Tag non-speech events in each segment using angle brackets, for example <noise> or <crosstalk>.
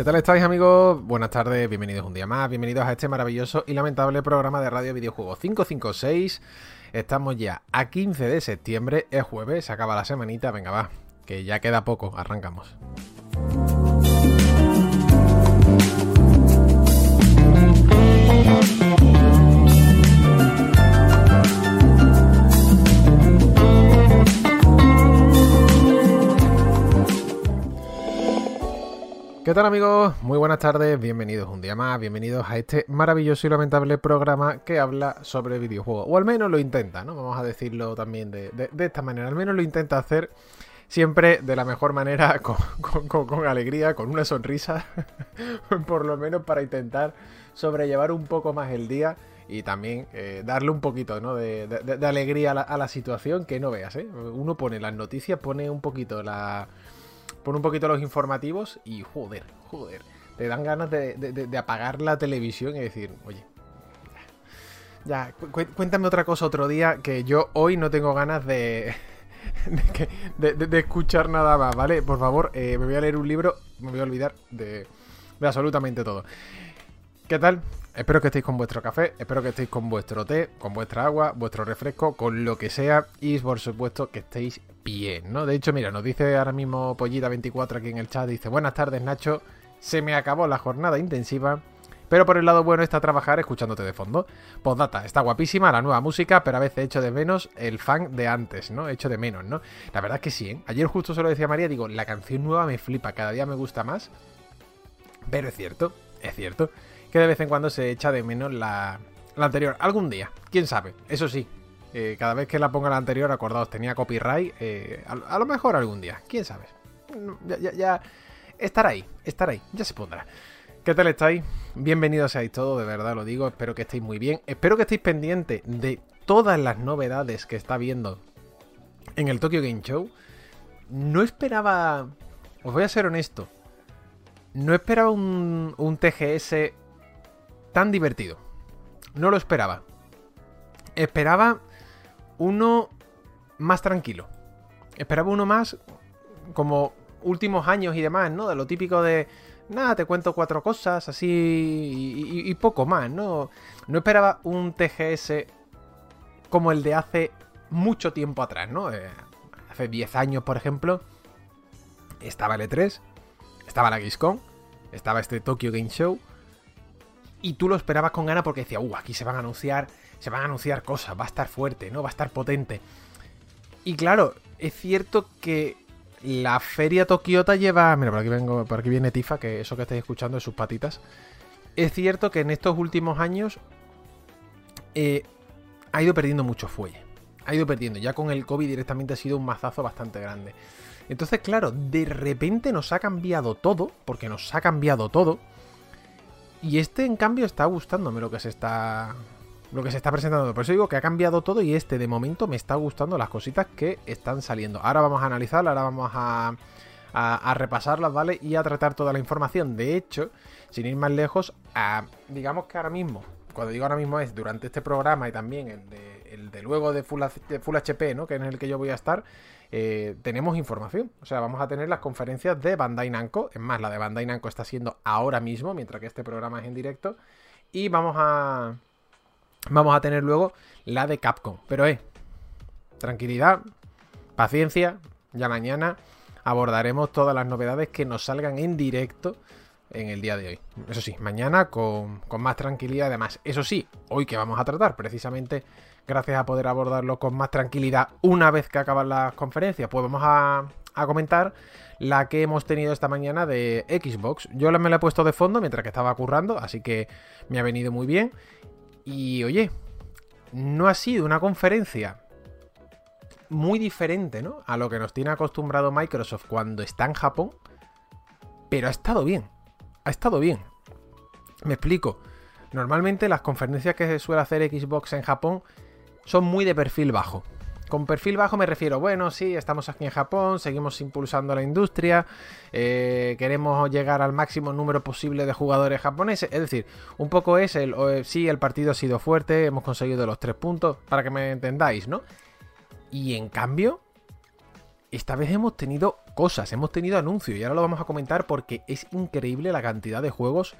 ¿Qué tal estáis amigos? Buenas tardes, bienvenidos un día más, bienvenidos a este maravilloso y lamentable programa de Radio Videojuego 556. Estamos ya a 15 de septiembre, es jueves, se acaba la semanita, venga va, que ya queda poco, arrancamos. ¿Qué tal amigos? Muy buenas tardes, bienvenidos un día más, bienvenidos a este maravilloso y lamentable programa que habla sobre videojuegos, o al menos lo intenta, ¿no? Vamos a decirlo también de, de- esta manera, al menos lo intenta hacer siempre de la mejor manera, <laughs> con, con- con- alegría, con una sonrisa, <laughs> por lo menos para intentar sobrellevar un poco más el día y también eh, darle un poquito ¿no? de- de alegría a la, a la situación que no veas, ¿eh? Uno pone las noticias, pone un poquito la pone un poquito los informativos y joder, joder, te dan ganas de, apagar la televisión y decir, oye, ya, cu- cu- cuéntame otra cosa otro día que yo hoy no tengo ganas <laughs> de- de escuchar nada más, ¿vale? Por favor, eh, me voy a leer un libro, me voy a olvidar de, de absolutamente todo. ¿Qué tal? Espero que estéis con vuestro café, espero que estéis con vuestro té, con vuestra agua, vuestro refresco, con lo que sea y por supuesto que estéis bien, ¿no? De hecho, mira, nos dice ahora mismo Pollita24 aquí en el chat, dice, buenas tardes Nacho, se me acabó la jornada intensiva, pero por el lado bueno está trabajar escuchándote de fondo. Postdata, está guapísima la nueva música, pero a veces echo de menos el fan de antes, ¿no? Echo de menos, ¿no? La verdad es que sí, ¿eh? Ayer justo se lo decía María, digo, la canción nueva me flipa, cada día me gusta más, pero es cierto, es cierto, que de vez en cuando se echa de menos la, la anterior. Algún día, quién sabe. Eso sí, eh, cada vez que la ponga la anterior, acordaos, tenía copyright. eh, a, lo mejor algún día, quién sabe. Ya. Estará ahí, estará ahí, ya se pondrá. ¿Qué tal estáis? Bienvenidos seáis todos, de verdad lo digo. Espero que estéis muy bien. Espero que estéis pendientes de todas las novedades que está viendo en el Tokyo Game Show. No esperaba. Os voy a ser honesto. No esperaba un, un TGS tan divertido. No lo esperaba. Esperaba uno más tranquilo. Esperaba uno más como últimos años y demás, ¿no? De lo típico de, nada, te cuento cuatro cosas así y, poco más, ¿no? No esperaba un TGS como el de hace mucho tiempo atrás, ¿no? Eh, hace 10 años, por ejemplo, estaba el E3, estaba la Gamescom, estaba este Tokyo Game Show y tú lo esperabas con ganas porque decía, uh, aquí se van a anunciar, se van a anunciar cosas, va a estar fuerte, ¿no? Va a estar potente. Y claro, es cierto que la feria Tokiota lleva, mira, por aquí vengo, por aquí viene Tifa, que eso que estáis escuchando es sus patitas. Es cierto que en estos últimos años eh, ha ido perdiendo mucho fuelle. Ha ido perdiendo. Ya con el COVID directamente ha sido un mazazo bastante grande. Entonces, claro, de repente nos ha cambiado todo, porque nos ha cambiado todo. Y este, en cambio, está gustándome lo que se está. Lo que se está presentando. Por eso digo que ha cambiado todo y este, de momento, me está gustando las cositas que están saliendo. Ahora vamos a analizarlas, ahora vamos a, a, repasarlas, ¿vale? Y a tratar toda la información. De hecho, sin ir más lejos, digamos que ahora mismo, cuando digo ahora mismo es durante este programa y también el de, luego de Full, H- de Full HP, ¿no? Que es en el que yo voy a estar, eh, tenemos información. O sea, vamos a tener las conferencias de Bandai Namco. Es más, la de Bandai Namco está siendo ahora mismo, mientras que este programa es en directo. Y vamos a. Vamos a tener luego la de Capcom. Pero eh, tranquilidad, paciencia. Ya mañana abordaremos todas las novedades que nos salgan en directo en el día de hoy. Eso sí, mañana con, con más tranquilidad. Además, eso sí, hoy que vamos a tratar, precisamente gracias a poder abordarlo con más tranquilidad una vez que acaban las conferencias, pues vamos a, a comentar la que hemos tenido esta mañana de Xbox. Yo me la he puesto de fondo mientras que estaba currando, así que me ha venido muy bien. Y oye, no ha sido una conferencia muy diferente, ¿no? A lo que nos tiene acostumbrado Microsoft cuando está en Japón, pero ha estado bien. Ha estado bien. Me explico. Normalmente las conferencias que se suele hacer Xbox en Japón son muy de perfil bajo. Con perfil bajo me refiero, bueno, sí, estamos aquí en Japón, seguimos impulsando la industria, eh, queremos llegar al máximo número posible de jugadores japoneses. Es decir, un poco es el, sí, el partido ha sido fuerte, hemos conseguido los tres puntos, para que me entendáis, ¿no? Y en cambio, esta vez hemos tenido cosas, hemos tenido anuncios y ahora lo vamos a comentar porque es increíble la cantidad de juegos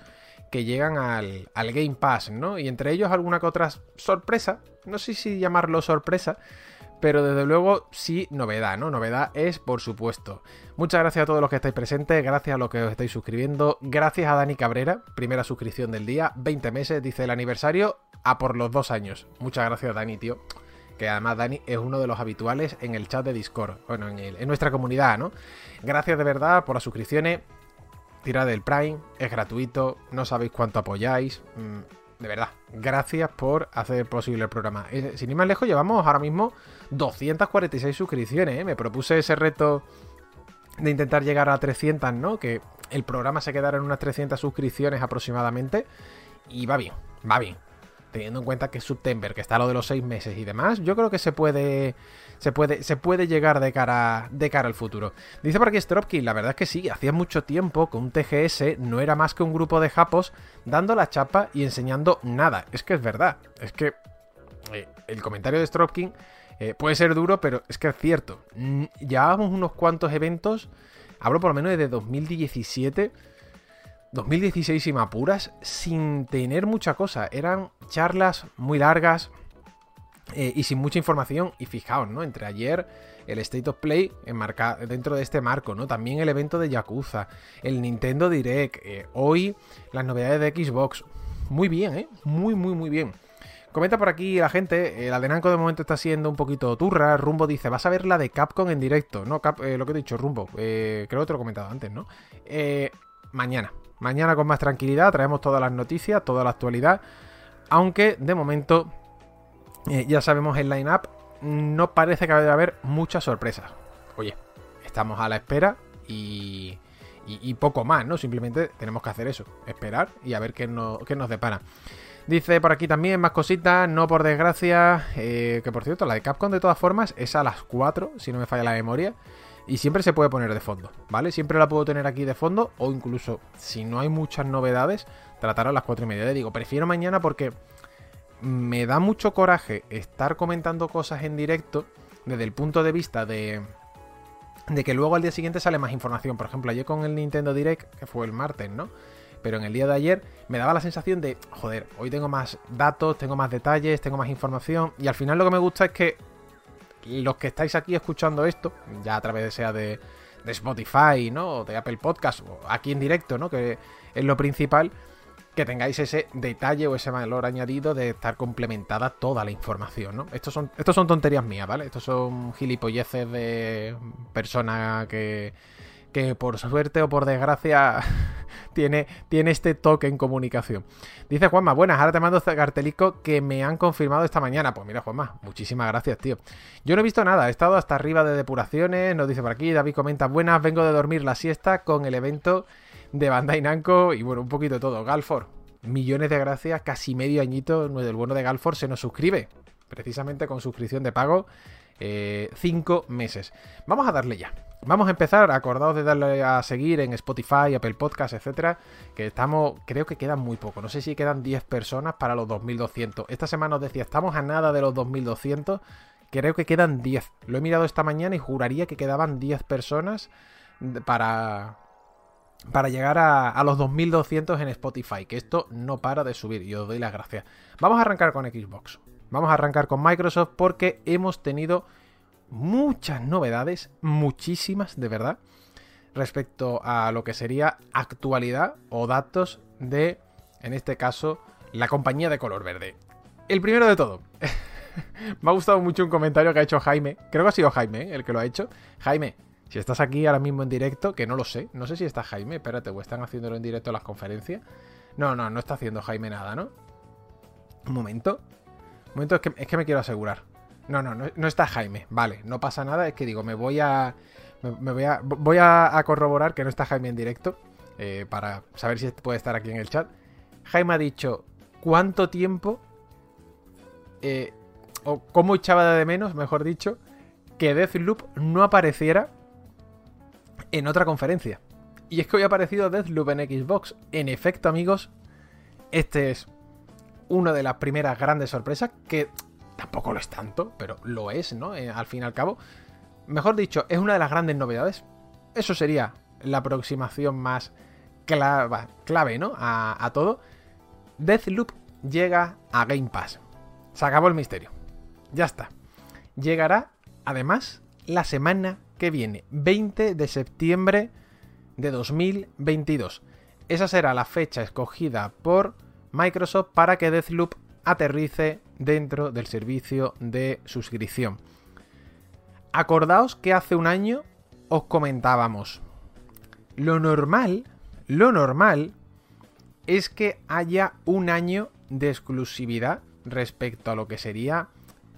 que llegan al, Game Pass, ¿no? Y entre ellos alguna que otra sorpresa, no sé si llamarlo sorpresa, pero desde luego sí novedad, ¿no? Novedad es, por supuesto. Muchas gracias a todos los que estáis presentes, gracias a los que os estáis suscribiendo, gracias a Dani Cabrera, primera suscripción del día, 20 meses, dice el aniversario, a por los dos años. Muchas gracias Dani, tío. Que además Dani es uno de los habituales en el chat de Discord, bueno, en, en nuestra comunidad, ¿no? Gracias de verdad por las suscripciones, tirad del Prime, es gratuito, no sabéis cuánto apoyáis. Mm, de verdad, gracias por hacer posible el programa. Eh, sin ir más lejos, llevamos ahora mismo 246 suscripciones. ¿eh? Me propuse ese reto de intentar llegar a 300, ¿no? Que el programa se quedara en unas 300 suscripciones aproximadamente. Y va bien, va bien teniendo en cuenta que es September, que está lo de los seis meses y demás, yo creo que se puede, se puede, se puede llegar de cara, de cara al futuro. Dice por aquí Stropkin, la verdad es que sí, hacía mucho tiempo que un TGS no era más que un grupo de japos dando la chapa y enseñando nada. Es que es verdad, es que eh, el comentario de Stropkin eh, puede ser duro, pero es que es cierto. Llevábamos unos cuantos eventos, hablo por lo menos desde 2017 2016 y apuras, sin tener mucha cosa. Eran charlas muy largas eh, y sin mucha información. Y fijaos, ¿no? Entre ayer el State of Play enmarca, dentro de este marco, ¿no? También el evento de Yakuza, el Nintendo Direct, eh, hoy las novedades de Xbox. Muy bien, ¿eh? Muy, muy, muy bien. Comenta por aquí la gente, el Adenanco de momento está siendo un poquito turra. Rumbo dice, vas a ver la de Capcom en directo. No, eh, lo que he dicho, Rumbo. creo que te lo he comentado antes, ¿no? mañana. Mañana con más tranquilidad traemos todas las noticias, toda la actualidad. Aunque de momento, eh, ya sabemos el line-up, no parece que vaya a haber muchas sorpresas. Oye, estamos a la espera y, y, poco más, ¿no? Simplemente tenemos que hacer eso, esperar y a ver qué, qué nos depara. Dice por aquí también más cositas, no por desgracia, eh, que por cierto, la de Capcom de todas formas es a las 4, si no me falla la memoria. Y siempre se puede poner de fondo, ¿vale? Siempre la puedo tener aquí de fondo o incluso si no hay muchas novedades, tratar a las 4 y media. Le digo, prefiero mañana porque me da mucho coraje estar comentando cosas en directo desde el punto de vista de, de que luego al día siguiente sale más información. Por ejemplo, ayer con el Nintendo Direct, que fue el martes, ¿no? Pero en el día de ayer me daba la sensación de, joder, hoy tengo más datos, tengo más detalles, tengo más información. Y al final lo que me gusta es que los que estáis aquí escuchando esto, ya a través de sea de, Spotify, ¿no? O de Apple Podcast, o aquí en directo, ¿no? Que es lo principal, que tengáis ese detalle o ese valor añadido de estar complementada toda la información, ¿no? Estos son, estos son tonterías mías, ¿vale? Estos son gilipolleces de persona que que por suerte o por desgracia <laughs> tiene, tiene este toque en comunicación. Dice Juanma, buenas, ahora te mando este cartelico que me han confirmado esta mañana. Pues mira, Juanma, muchísimas gracias, tío. Yo no he visto nada, he estado hasta arriba de depuraciones, nos dice por aquí, David comenta, buenas, vengo de dormir la siesta con el evento de Bandai Namco y bueno, un poquito de todo. Galfor, millones de gracias, casi medio añito, el bueno de Galfor se nos suscribe, precisamente con suscripción de pago. 5 eh, meses. Vamos a darle ya. Vamos a empezar, acordaos de darle a seguir en Spotify, Apple Podcast, etcétera, que estamos, creo que quedan muy poco, no sé si quedan 10 personas para los 2200. Esta semana os decía, estamos a nada de los 2200, creo que quedan 10. Lo he mirado esta mañana y juraría que quedaban 10 personas para para llegar a, a, los 2200 en Spotify, que esto no para de subir y os doy las gracias. Vamos a arrancar con Xbox. Vamos a arrancar con Microsoft porque hemos tenido muchas novedades, muchísimas de verdad, respecto a lo que sería actualidad o datos de, en este caso, la compañía de color verde. El primero de todo. <laughs> Me ha gustado mucho un comentario que ha hecho Jaime. Creo que ha sido Jaime ¿eh? el que lo ha hecho. Jaime, Si estás aquí ahora mismo en directo, que no lo sé, no sé si está Jaime, espérate, o están haciéndolo en directo las conferencias. No, no, no está haciendo Jaime nada, ¿no? Un momento. Un momento, es que, es que me quiero asegurar. No, no, no, está Jaime. Vale, no pasa nada, es que digo, me voy a. Me, voy a. Voy a, corroborar que no está Jaime en directo. Eh, para saber si puede estar aquí en el chat. Jaime ha dicho cuánto tiempo. Eh, o cómo echaba de menos, mejor dicho, que Deathloop no apareciera en otra conferencia. Y es que hoy ha aparecido Deathloop en Xbox. En efecto, amigos, este es una de las primeras grandes sorpresas que tampoco lo es tanto, pero lo es, ¿no? Eh, al fin y al cabo. Mejor dicho, es una de las grandes novedades. Eso sería la aproximación más clave, ¿no? A, a todo. Deathloop llega a Game Pass. Se acabó el misterio. Ya está. Llegará, además, la semana que viene, 20 de septiembre de 2022. Esa será la fecha escogida por Microsoft para que Deathloop aterrice dentro del servicio de suscripción. Acordaos que hace un año os comentábamos, lo normal, lo normal es que haya un año de exclusividad respecto a lo que sería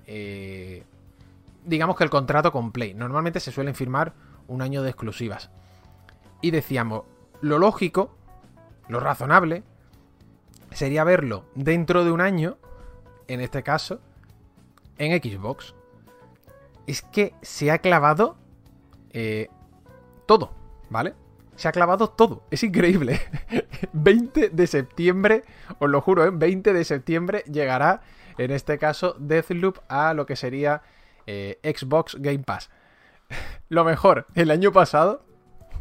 eh, digamos que el contrato con Play. Normalmente se suelen firmar un año de exclusivas. Y decíamos, lo lógico, lo razonable, sería verlo dentro de un año, en este caso, en Xbox. Es que se ha clavado eh, todo, ¿vale? Se ha clavado todo, es increíble. <laughs> 20 de septiembre, os lo juro, ¿eh? 20 de septiembre llegará, en este caso, Deathloop a lo que sería eh, Xbox Game Pass. <laughs> Lo mejor, el año pasado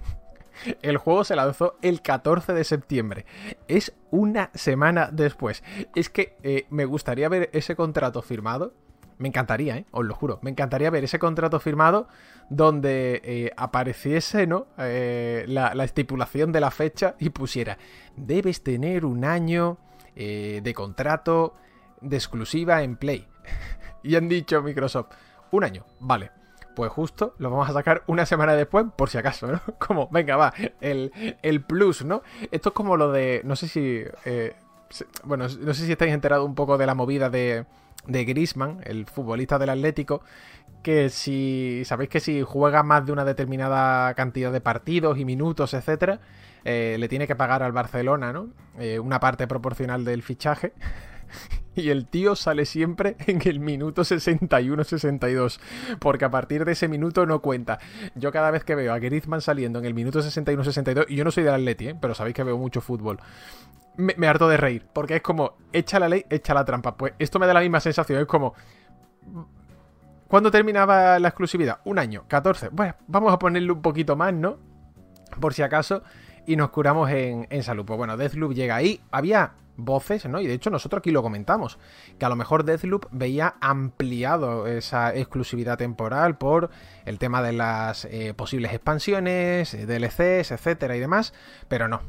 <laughs> el juego se lanzó el 14 de septiembre. Es una semana después. Es que eh, me gustaría ver ese contrato firmado. Me encantaría, ¿eh? Os lo juro. Me encantaría ver ese contrato firmado donde apareciese, ¿no? la, la, estipulación de la fecha y pusiera, debes tener un año de contrato de exclusiva en Play. <laughs> y han dicho Microsoft, un año, vale. Pues justo lo vamos a sacar una semana después, por si acaso, ¿no? <laughs> Como, venga, va, el, el plus, ¿no? Esto es como lo de. No sé si. Eh, bueno, no sé si estáis enterados un poco de la movida de, de Grisman, el futbolista del Atlético, que si sabéis que si juega más de una determinada cantidad de partidos y minutos, etcétera, eh, le tiene que pagar al Barcelona, ¿no? Eh, una parte proporcional del fichaje. <laughs> y el tío sale siempre <laughs> en el minuto 61-62, porque a partir de ese minuto no cuenta. Yo cada vez que veo a Griezmann saliendo en el minuto 61-62, y yo no soy del Atleti, ¿eh? pero sabéis que veo mucho fútbol, me, harto de reír, porque es como, echa la ley, echa la trampa. Pues esto me da la misma sensación, es como... ¿Cuándo terminaba la exclusividad? Un año, 14. Bueno, vamos a ponerle un poquito más, ¿no? Por si acaso, y nos curamos en, en salud. Pues bueno, Deathloop llega ahí. Había voces, ¿no? Y de hecho nosotros aquí lo comentamos, que a lo mejor Deathloop veía ampliado esa exclusividad temporal por el tema de las eh, posibles expansiones, eh, DLCs, etcétera y demás, pero no.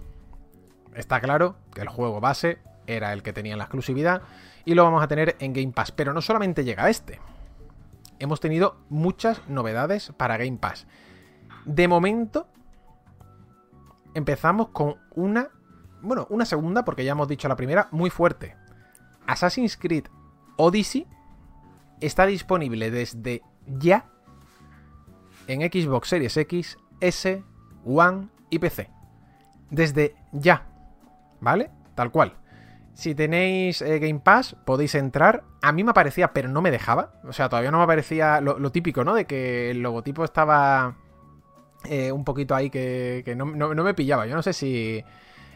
Está claro que el juego base era el que tenía la exclusividad y lo vamos a tener en Game Pass, pero no solamente llega este. Hemos tenido muchas novedades para Game Pass. De momento, empezamos con una bueno, una segunda, porque ya hemos dicho la primera, muy fuerte. Assassin's Creed Odyssey está disponible desde ya en Xbox Series X, S, One y PC. Desde ya. ¿Vale? Tal cual. Si tenéis eh, Game Pass, podéis entrar. A mí me aparecía, pero no me dejaba. O sea, todavía no me aparecía lo, típico, ¿no? De que el logotipo estaba eh, un poquito ahí que, no, me pillaba. Yo no sé si,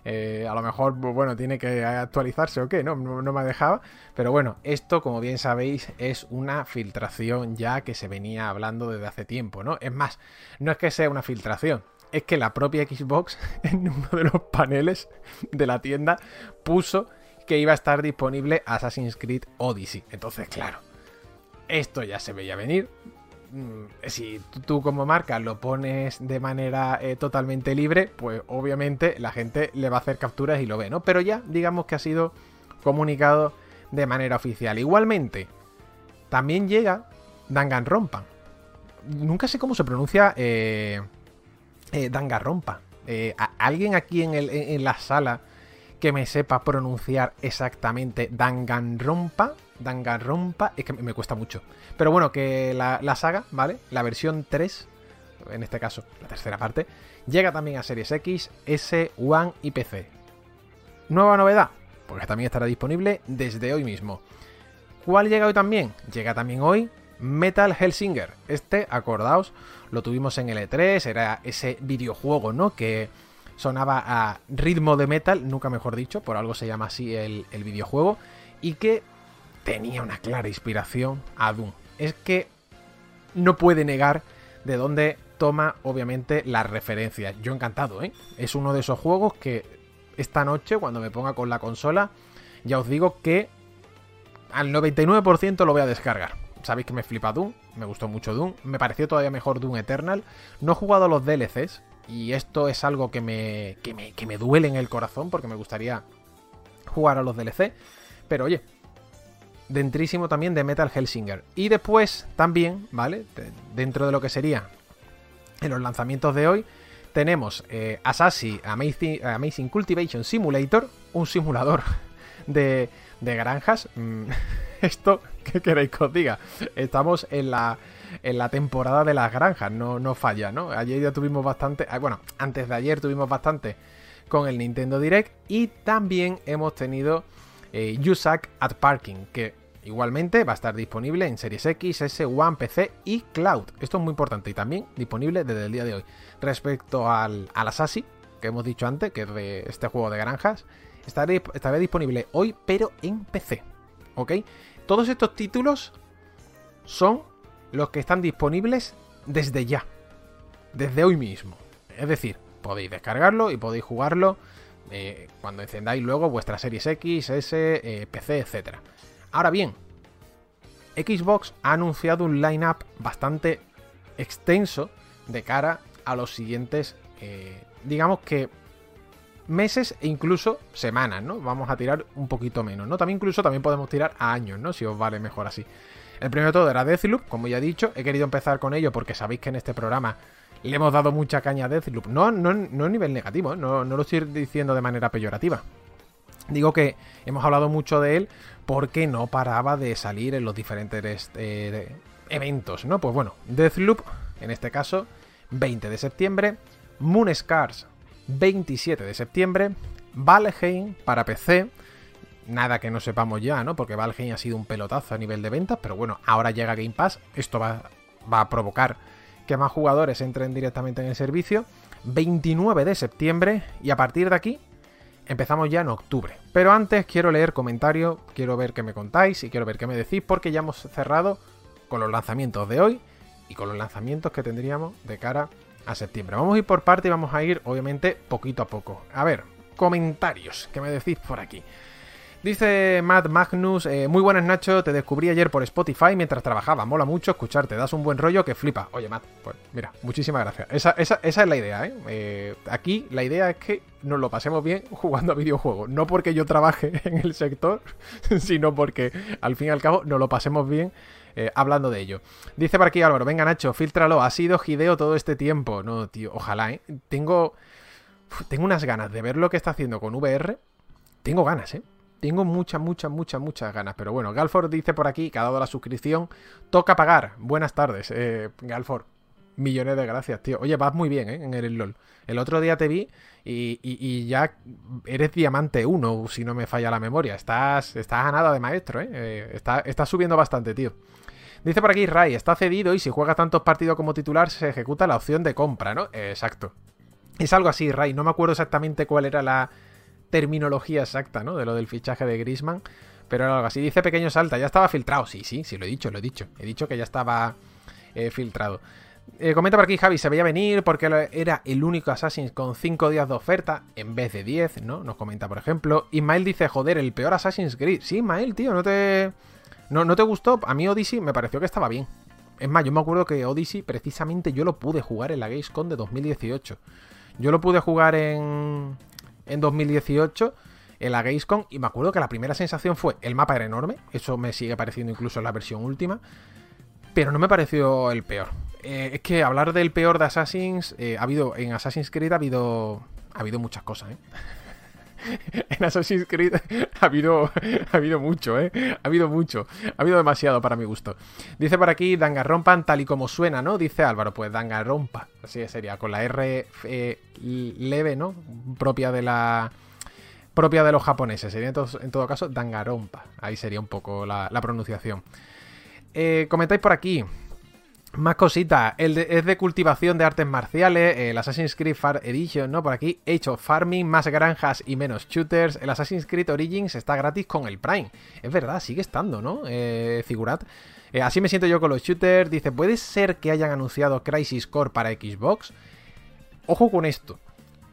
eh, a lo mejor, bueno, tiene que actualizarse o qué, ¿no? ¿no? me dejaba. Pero bueno, esto, como bien sabéis, es una filtración ya que se venía hablando desde hace tiempo, ¿no? Es más, no es que sea una filtración, es que la propia Xbox <laughs> en uno de los paneles de la tienda puso que iba a estar disponible Assassin's Creed Odyssey. Entonces, claro, esto ya se veía venir. Mm, si tú como marca lo pones de manera eh, totalmente libre, pues obviamente la gente le va a hacer capturas y lo ve, ¿no? Pero ya digamos que ha sido comunicado de manera oficial. Igualmente, también llega Danganronpa. nunca sé cómo se pronuncia eh, eh. Eh, ¿Alguien aquí en, la sala que me sepa pronunciar exactamente Danganronpa? Danganronpa, es que me cuesta mucho. Pero bueno, que la, saga, ¿vale? La versión 3, en este caso, la tercera parte, llega también a Series X, S, One y PC. Nueva novedad, porque también estará disponible desde hoy mismo. ¿Cuál llega hoy también? Llega también hoy Metal Hellsinger. Este, acordaos, lo tuvimos en L3, era ese videojuego, ¿no? Que sonaba a ritmo de metal, nunca mejor dicho, por algo se llama así el videojuego, y que tenía una clara inspiración a Doom. Es que no puede negar de dónde toma, obviamente, las referencias. Yo encantado, ¿eh? Es uno de esos juegos que esta noche, cuando me ponga con la consola, ya os digo que al 99% lo voy a descargar sabéis que me flipa Doom, me gustó mucho Doom, me pareció todavía mejor Doom Eternal. No he jugado a los DLCs y esto es algo que me, que me, que me duele en el corazón porque me gustaría jugar a los DLC. Pero oye, dentrísimo también de Metal Hellsinger. Y después también, ¿vale? Dentro de lo que sería en los lanzamientos de hoy, tenemos eh, Assassin Amazing, Amazing, Cultivation Simulator, un simulador <laughs> de, de granjas. Mm, <laughs> esto ¿Qué queréis que os diga? Estamos en la, en la temporada de las granjas, no, no falla, ¿no? Ayer ya tuvimos bastante, ah, bueno, antes de ayer tuvimos bastante con el Nintendo Direct y también hemos tenido eh, Yusak at Parking, que igualmente va a estar disponible en Series X, S, One, PC y Cloud. Esto es muy importante y también disponible desde el día de hoy. Respecto al, al Assassin, que hemos dicho antes, que es de este juego de granjas, estará disponible hoy, pero en PC. ¿Ok? Todos estos títulos son los que están disponibles desde ya, desde hoy mismo. Es decir, podéis descargarlo y podéis jugarlo eh, cuando encendáis luego vuestras series X, S, eh, PC, etc. Ahora bien, Xbox ha anunciado un lineup bastante extenso de cara a los siguientes, eh, digamos que meses e incluso semanas, ¿no? Vamos a tirar un poquito menos, ¿no? También incluso también podemos tirar a años, ¿no? Si os vale mejor así. El primero de todo era Deathloop, como ya he dicho, he querido empezar con ello porque sabéis que en este programa le hemos dado mucha caña a Deathloop. No, no, no a nivel negativo, ¿eh? no, no lo estoy diciendo de manera peyorativa. Digo que hemos hablado mucho de él porque no paraba de salir en los diferentes eh, eventos, ¿no? Pues bueno, Deathloop, en este caso, 20 de septiembre, Moon Scars, 27 de septiembre, Valheim para PC. Nada que no sepamos ya, ¿no? Porque Valheim ha sido un pelotazo a nivel de ventas, pero bueno, ahora llega Game Pass, esto va, va a provocar que más jugadores entren directamente en el servicio. 29 de septiembre y a partir de aquí empezamos ya en octubre. Pero antes quiero leer comentarios, quiero ver qué me contáis y quiero ver qué me decís porque ya hemos cerrado con los lanzamientos de hoy y con los lanzamientos que tendríamos de cara a septiembre. Vamos a ir por parte y vamos a ir, obviamente, poquito a poco. A ver, comentarios que me decís por aquí. Dice Matt Magnus, eh, muy buenas Nacho, te descubrí ayer por Spotify mientras trabajaba, mola mucho escucharte, das un buen rollo que flipa. Oye Matt, pues mira, muchísimas gracias. Esa, es la idea, ¿eh? ¿eh? Aquí la idea es que nos lo pasemos bien <laughs> jugando a videojuegos, no porque yo trabaje <laughs> en el sector, <laughs> sino porque al fin y al cabo nos lo pasemos bien eh, hablando de ello. Dice por aquí Álvaro, venga Nacho, filtralo, ha sido Hideo todo este tiempo. No, tío, ojalá, ¿eh? Tengo, tengo unas ganas de ver lo que está haciendo con VR. Tengo ganas, ¿eh? Tengo muchas, muchas, muchas, muchas ganas. Pero bueno, Galford dice por aquí que ha dado la suscripción. Toca pagar. Buenas tardes, eh, Galford. Millones de gracias, tío. Oye, vas muy bien, ¿eh? En el LOL. El otro día te vi y, ya eres diamante 1, si no me falla la memoria. Estás, estás a nada de maestro, ¿eh? eh está, estás subiendo bastante, tío. Dice por aquí Ray, está cedido y si juega tantos partidos como titular se ejecuta la opción de compra, ¿no? exacto. Es algo así, Ray. No me acuerdo exactamente cuál era la terminología exacta, ¿no? De lo del fichaje de Grisman. Pero algo así. Dice Pequeño Salta, ya estaba filtrado. Sí, sí, sí, lo he dicho, lo he dicho. He dicho que ya estaba eh, filtrado. Eh, comenta por aquí Javi, se veía venir porque era el único Assassin con 5 días de oferta en vez de 10, ¿no? Nos comenta, por ejemplo. Ismael dice, joder, el peor Assassin's Creed. Sí, Ismael, tío, no te... ¿No, ¿No te gustó? A mí Odyssey me pareció que estaba bien. Es más, yo me acuerdo que Odyssey precisamente yo lo pude jugar en la Gamescom de 2018. Yo lo pude jugar en, en 2018 en la Gamescom y me acuerdo que la primera sensación fue el mapa era enorme, eso me sigue pareciendo incluso en la versión última, pero no me pareció el peor. Eh, es que hablar del peor de Assassin's, eh, ha habido, en Assassin's Creed ha habido, ha habido muchas cosas, ¿eh? <laughs> en Assassin's Creed ha habido, ha habido mucho, ¿eh? Ha habido mucho. Ha habido demasiado para mi gusto. Dice por aquí Dangarrompa tal y como suena, ¿no? Dice Álvaro, pues Dangarrompa. Así sería, con la R eh, leve, ¿no? Propia de la... Propia de los japoneses. Sería en todo, en todo caso Dangarompa. Ahí sería un poco la, la pronunciación. Eh, comentáis por aquí. Más cositas, es de cultivación de artes marciales, el Assassin's Creed Far Edition, ¿no? Por aquí, hecho farming, más granjas y menos shooters. El Assassin's Creed Origins está gratis con el Prime. Es verdad, sigue estando, ¿no? Eh. Eh, así me siento yo con los shooters. Dice, ¿puede ser que hayan anunciado Crisis Core para Xbox? Ojo con esto.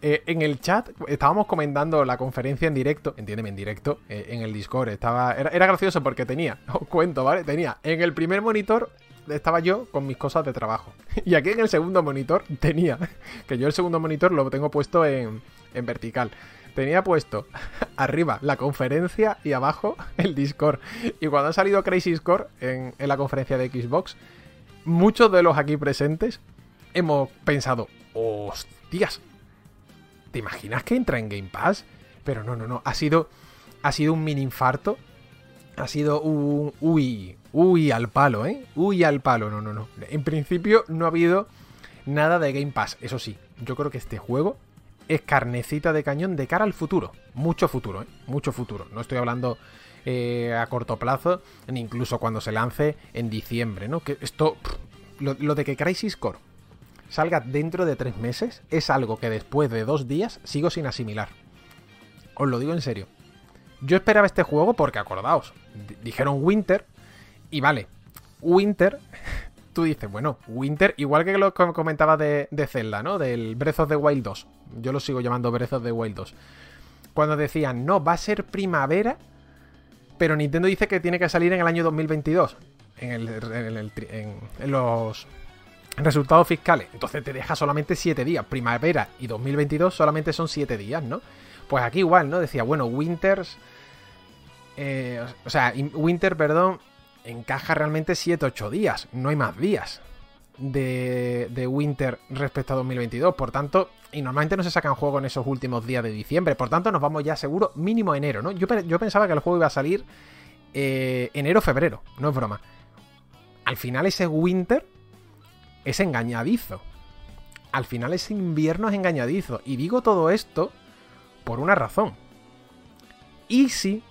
Eh, en el chat estábamos comentando la conferencia en directo, entiéndeme, en directo, eh, en el Discord. Estaba, era, era, gracioso porque tenía, <laughs> os cuento, ¿vale? Tenía en el primer monitor estaba yo con mis cosas de trabajo. <laughs> Y aquí en el segundo monitor tenía, <laughs> que yo el segundo monitor lo tengo puesto en, en vertical. Tenía puesto <laughs> arriba la conferencia y abajo el Discord. Y cuando ha salido Crazy Score en, en la conferencia de Xbox, muchos de los aquí presentes hemos pensado, hostias, ¿te imaginas que entra en Game Pass? Pero no, no, no, ha sido, ha sido un mini infarto. Ha sido un... Uy, Uy, al palo, ¿eh? Uy, al palo. No, no, no. En principio no ha habido nada de Game Pass. Eso sí, yo creo que este juego es carnecita de cañón de cara al futuro. Mucho futuro, ¿eh? Mucho futuro. No estoy hablando eh, a corto plazo, ni incluso cuando se lance en diciembre, ¿no? Que esto... Lo, lo de que Crisis Core salga dentro de tres meses es algo que después de dos días sigo sin asimilar. Os lo digo en serio. Yo esperaba este juego porque, acordaos, dijeron Winter, y vale, Winter, tú dices, bueno, Winter, igual que lo que comentaba de, de, Zelda, ¿no? Del Breath of the Wild 2. Yo lo sigo llamando Breath of the Wild 2. Cuando decían, no, va a ser primavera, pero Nintendo dice que tiene que salir en el año 2022. En, los resultados fiscales. Entonces te deja solamente 7 días. Primavera y 2022 solamente son 7 días, ¿no? Pues aquí igual, ¿no? Decía, bueno, Winters... Eh, o sea, Winter, perdón, encaja realmente 7-8 días, no hay más días de, de, Winter respecto a 2022. Por tanto, y normalmente no se sacan juegos en esos últimos días de diciembre, por tanto nos vamos ya seguro mínimo enero, ¿no? Yo, pensaba que el juego iba a salir eh, enero-febrero, no es broma. Al final ese Winter es engañadizo. Al final ese invierno es engañadizo. Y digo todo esto por una razón. Y si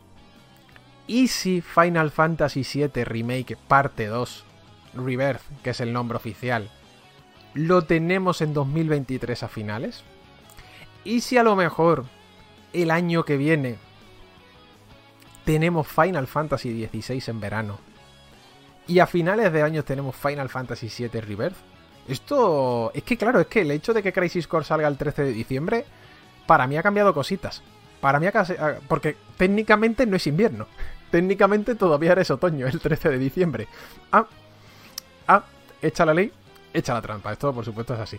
¿Y si Final Fantasy VII Remake Parte 2 Rebirth, que es el nombre oficial, lo tenemos en 2023 a finales? ¿Y si a lo mejor el año que viene tenemos Final Fantasy XVI en verano? Y a finales de año tenemos Final Fantasy VII Rebirth. Esto es que claro, es que el hecho de que Crisis Core salga el 13 de diciembre, para mí ha cambiado cositas. Para mí, porque técnicamente no es invierno. Técnicamente todavía eres otoño, el 13 de diciembre. Ah, ah, echa la ley, echa la trampa. Esto, por supuesto, es así.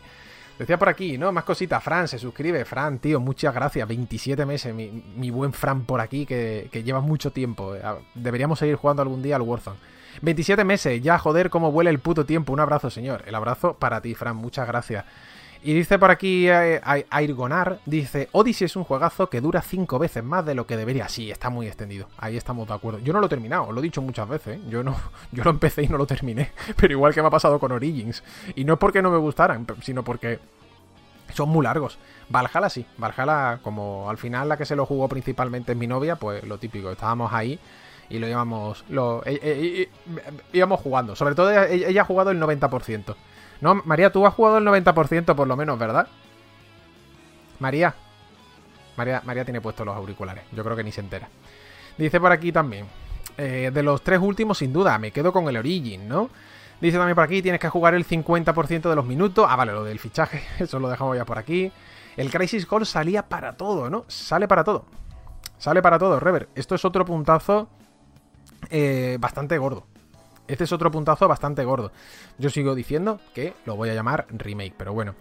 Decía por aquí, ¿no? Más cositas. Fran se suscribe. Fran, tío, muchas gracias. 27 meses, mi, mi buen Fran por aquí, que, que, lleva mucho tiempo. Deberíamos seguir jugando algún día al Warzone. 27 meses, ya joder, cómo vuela el puto tiempo. Un abrazo, señor. El abrazo para ti, Fran. Muchas gracias. Y dice por aquí eh, Airgonar, dice, Odyssey es un juegazo que dura cinco veces más de lo que debería. Sí, está muy extendido, ahí estamos de acuerdo. Yo no lo he terminado, lo he dicho muchas veces, ¿eh? yo, no, <laughs> yo lo empecé y no lo terminé, <laughs> pero igual que me ha pasado con Origins. Y no es porque no me gustaran, sino porque son muy largos. Valhalla sí, Valhalla como al final la que se lo jugó principalmente es mi novia, pues lo típico, estábamos ahí y lo íbamos, lo, eh, eh, íbamos jugando. Sobre todo ella, ella ha jugado el 90%. No, María, tú has jugado el 90% por lo menos, ¿verdad? María. María, María tiene puestos los auriculares. Yo creo que ni se entera. Dice por aquí también. Eh, de los tres últimos, sin duda, me quedo con el Origin, ¿no? Dice también por aquí, tienes que jugar el 50% de los minutos. Ah, vale, lo del fichaje, <laughs> eso lo dejamos ya por aquí. El Crisis Core salía para todo, ¿no? Sale para todo. Sale para todo, Rever. Esto es otro puntazo eh, bastante gordo. Este es otro puntazo bastante gordo. Yo sigo diciendo que lo voy a llamar remake, pero bueno.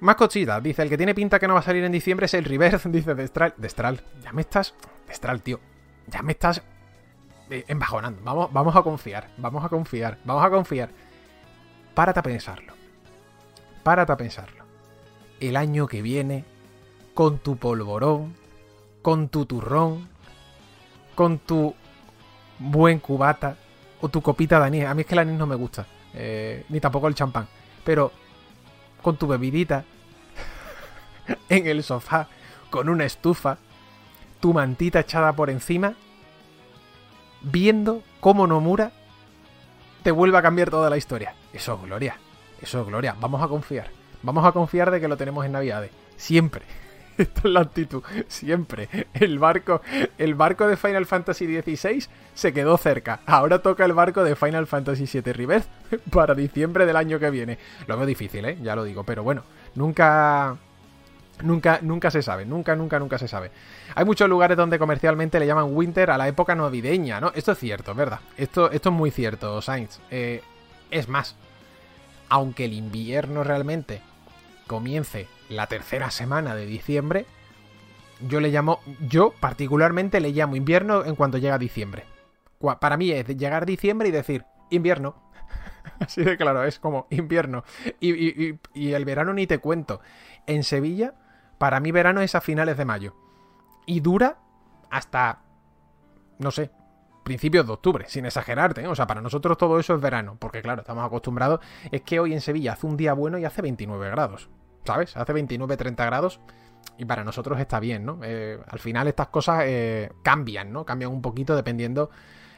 Más cositas, dice, el que tiene pinta que no va a salir en diciembre es el Reverse, <laughs> dice Destral. Destral, ya me estás... Destral, tío. Ya me estás eh, embajonando. Vamos, vamos a confiar, vamos a confiar, vamos a confiar. párate a pensarlo. Párate a pensarlo. El año que viene, con tu polvorón, con tu turrón, con tu buen cubata o tu copita de anís. A mí es que el anís no me gusta, eh, ni tampoco el champán. Pero con tu bebidita <laughs> en el sofá, con una estufa, tu mantita echada por encima, viendo cómo Nomura te vuelve a cambiar toda la historia. Eso es gloria. Eso es gloria. Vamos a confiar. Vamos a confiar de que lo tenemos en Navidades. Siempre. <laughs> Esta es la actitud. Siempre. El barco, el barco de Final Fantasy XVI se quedó cerca. Ahora toca el barco de Final Fantasy VII Rebirth <laughs> para diciembre del año que viene. Lo veo difícil, ¿eh? Ya lo digo. Pero bueno, nunca Nunca, nunca se sabe, nunca, nunca, nunca se sabe. Hay muchos lugares donde comercialmente le llaman winter a la época navideña, ¿no? Esto es cierto, verdad. Esto, esto es muy cierto, Sainz. Eh, es más, aunque el invierno realmente comience la tercera semana de diciembre, yo le llamo, yo particularmente le llamo invierno en cuanto llega diciembre. Para mí es llegar diciembre y decir invierno. <laughs> Así de claro, es como invierno. y, el verano ni te cuento. En Sevilla para mí verano es a finales de mayo. Y dura hasta, no sé, principios de octubre, sin exagerarte. ¿eh? O sea, para nosotros todo eso es verano, porque claro, estamos acostumbrados. Es que hoy en Sevilla hace un día bueno y hace 29 grados, ¿sabes? Hace 29-30 grados y para nosotros está bien, ¿no? Eh, al final estas cosas eh, cambian, ¿no? Cambian un poquito dependiendo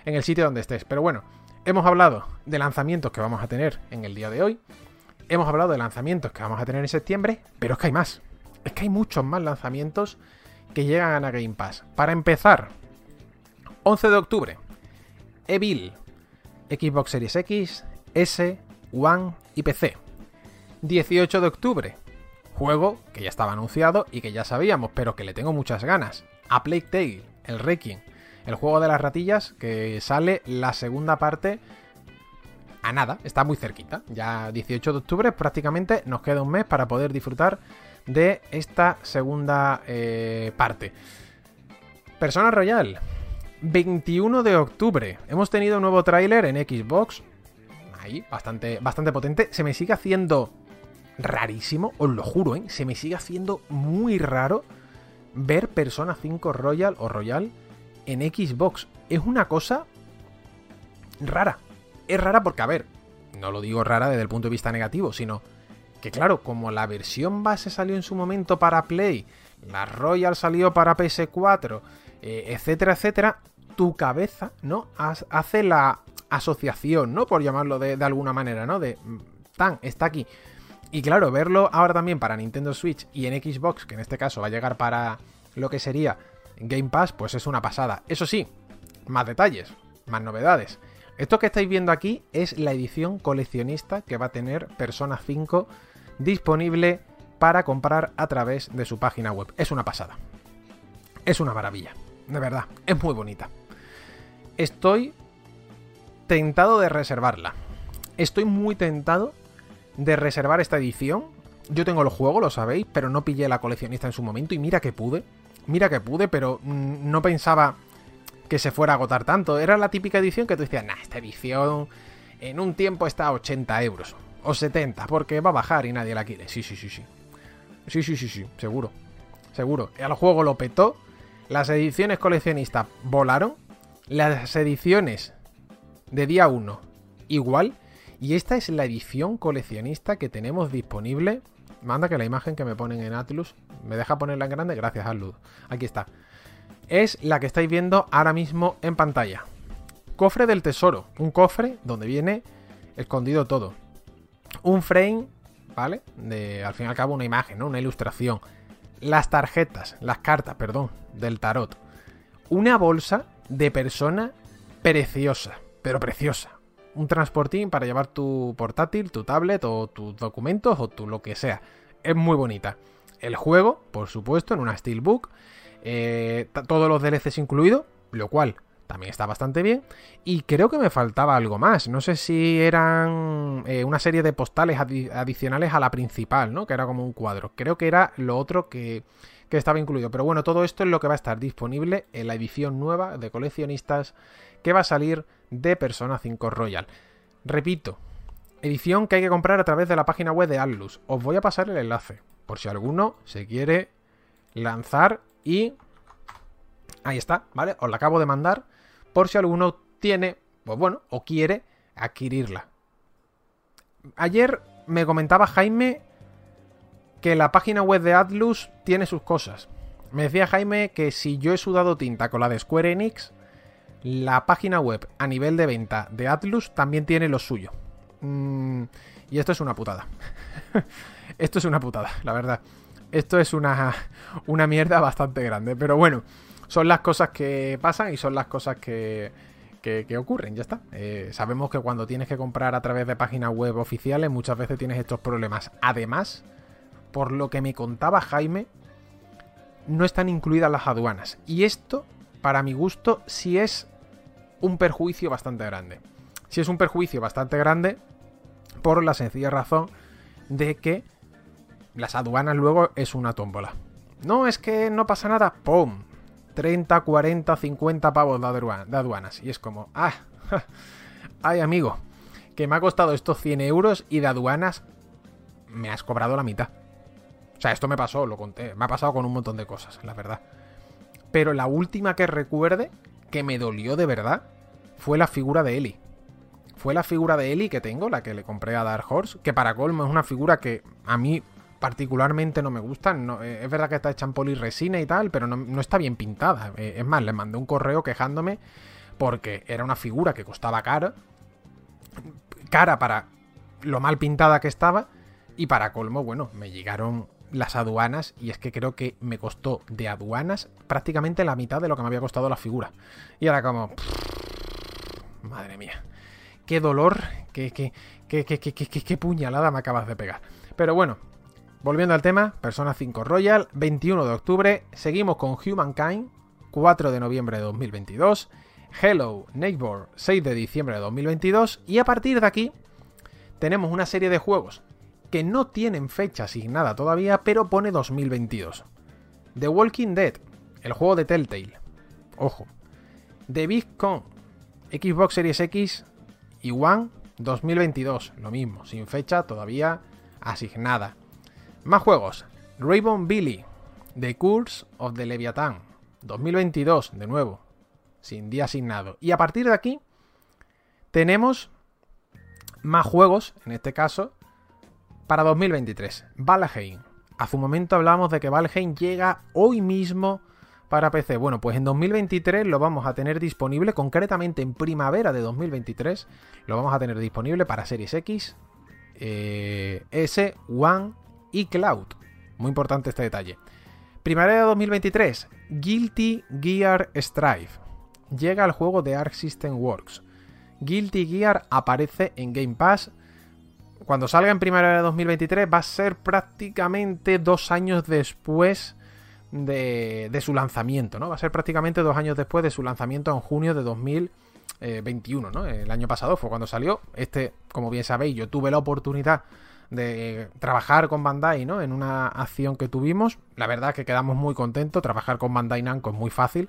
en el sitio donde estés. Pero bueno, hemos hablado de lanzamientos que vamos a tener en el día de hoy. Hemos hablado de lanzamientos que vamos a tener en septiembre, pero es que hay más es que hay muchos más lanzamientos que llegan a Game Pass. Para empezar, 11 de octubre, Evil, Xbox Series X, S, One y PC. 18 de octubre, juego que ya estaba anunciado y que ya sabíamos, pero que le tengo muchas ganas. A Plague Tale, el Requiem, el juego de las ratillas que sale la segunda parte a nada, está muy cerquita. Ya 18 de octubre prácticamente nos queda un mes para poder disfrutar de esta segunda eh, parte. Persona Royal, 21 de octubre. Hemos tenido un nuevo tráiler en Xbox. Ahí, bastante, bastante potente. Se me sigue haciendo rarísimo, os lo juro, ¿eh? Se me sigue haciendo muy raro ver Persona 5 Royal o Royal en Xbox. Es una cosa rara. Es rara porque, a ver, no lo digo rara desde el punto de vista negativo, sino que claro, como la versión base salió en su momento para Play, la Royal salió para PS4, eh, etcétera, etcétera, tu cabeza, ¿no? Hace la asociación, ¿no? Por llamarlo de, alguna manera, ¿no? De, mm, tan, está aquí. Y claro, verlo ahora también para Nintendo Switch y en Xbox, que en este caso va a llegar para lo que sería Game Pass, pues es una pasada. Eso sí, más detalles, más novedades. Esto que estáis viendo aquí es la edición coleccionista que va a tener Persona 5 disponible para comprar a través de su página web. Es una pasada. Es una maravilla. De verdad, es muy bonita. Estoy tentado de reservarla. Estoy muy tentado de reservar esta edición. Yo tengo el juego, lo sabéis, pero no pillé la coleccionista en su momento y mira que pude. Mira que pude, pero mm, no pensaba que se fuera a agotar tanto. Era la típica edición que tú decías, nah, esta edición en un tiempo está a 80 euros o 70, porque va a bajar y nadie la quiere. Sí, sí, sí, sí. Sí, sí, sí, sí, seguro. Seguro. El juego lo petó. Las ediciones coleccionistas volaron. Las ediciones de día 1 igual. Y esta es la edición coleccionista que tenemos disponible. Manda que la imagen que me ponen en Atlus me deja ponerla en grande. Gracias a Luz. Aquí está. Es la que estáis viendo ahora mismo en pantalla. Cofre del tesoro. Un cofre donde viene escondido todo un frame, ¿vale? De, al fin y al cabo, una imagen, ¿no? Una ilustración. Las tarjetas, las cartas, perdón, del tarot. Una bolsa de persona preciosa, pero preciosa. Un transportín para llevar tu portátil, tu tablet o tus documentos o tu lo que sea. Es muy bonita. El juego, por supuesto, en una Steelbook. Eh, todos los DLCs incluidos, lo cual también está bastante bien. Y creo que me faltaba algo más. No sé si eran eh, una serie de postales adicionales a la principal, ¿no? Que era como un cuadro. Creo que era lo otro que, que estaba incluido. Pero bueno, todo esto es lo que va a estar disponible en la edición nueva de coleccionistas que va a salir de Persona 5 Royal. Repito, Edición que hay que comprar a través de la página web de Atlus. Os voy a pasar el enlace, por si alguno se quiere lanzar y... Ahí está, ¿vale? Os la acabo de mandar, por si alguno tiene, pues bueno, o quiere adquirirla. Ayer me comentaba Jaime que la página web de Atlus tiene sus cosas. Me decía Jaime que si yo he sudado tinta con la de Square Enix, la página web a nivel de venta de Atlus también tiene lo suyo. Mm, y esto es una putada. <laughs> esto es una putada, la verdad. Esto es una, una mierda bastante grande. Pero bueno, son las cosas que pasan y son las cosas que, que, ocurren, ya está. Eh, sabemos que cuando tienes que comprar a través de páginas web oficiales muchas veces tienes estos problemas. Además, por lo que me contaba Jaime, no están incluidas las aduanas. Y esto, para mi gusto, sí es un perjuicio bastante grande. Sí es un perjuicio bastante grande por la sencilla razón de que las aduanas luego es una tómbola. No, es que no pasa nada, ¡pum! 30, 40, 50 pavos de aduanas. Y es como, ah, <laughs> ay amigo, que me ha costado estos 100 euros y de aduanas me has cobrado la mitad. O sea, esto me pasó, lo conté, me ha pasado con un montón de cosas, la verdad. Pero la última que recuerde, que me dolió de verdad, fue la figura de Eli. Fue la figura de Eli que tengo, la que le compré a Dark Horse, que para colmo es una figura que a mí particularmente no me gustan. Eh, es verdad que está hecha en poliresina y tal, pero no, está bien pintada. Eh, es más, le mandé un correo quejándome porque era una figura que costaba cara. Cara para lo mal pintada que estaba. Y para colmo, bueno, me llegaron las aduanas y es que creo que me costó de aduanas prácticamente la mitad de lo que me había costado la figura. Y ahora como... madre mía. Qué dolor, qué, qué, qué, qué, puñalada me acabas de pegar. Pero bueno, Volviendo al tema, Persona 5 Royal, 21 de octubre, seguimos con Humankind, 4 de noviembre de 2022, Hello Neighbor, 6 de diciembre de 2022, y a partir de aquí tenemos una serie de juegos que no tienen fecha asignada todavía, pero pone 2022. The Walking Dead, el juego de Telltale, ojo. The Big Con, Xbox Series X y One 2022, lo mismo, sin fecha todavía asignada. Más juegos. Raven Billy, The Curse of the Leviathan, 2022, de nuevo, sin día asignado. Y a partir de aquí, tenemos más juegos, en este caso, para 2023. Valheim. Hace un momento hablábamos de que Valheim llega hoy mismo para PC. Bueno, pues en 2023 lo vamos a tener disponible, concretamente en primavera de 2023, lo vamos a tener disponible para Series X, eh, S, One y Cloud. Muy importante este detalle. Primavera de 2023, Guilty Gear Strive. Llega al juego de Arc System Works. Guilty Gear aparece en Game Pass. Cuando salga en primavera de 2023 va a ser prácticamente dos años después de, su lanzamiento, ¿no? Va a ser prácticamente dos años después de su lanzamiento en junio de 2021, ¿no? El año pasado fue cuando salió. Este, como bien sabéis, yo tuve la oportunidad de trabajar con Bandai, ¿no? En una acción que tuvimos. La verdad es que quedamos muy contentos. Trabajar con Bandai Namco es muy fácil.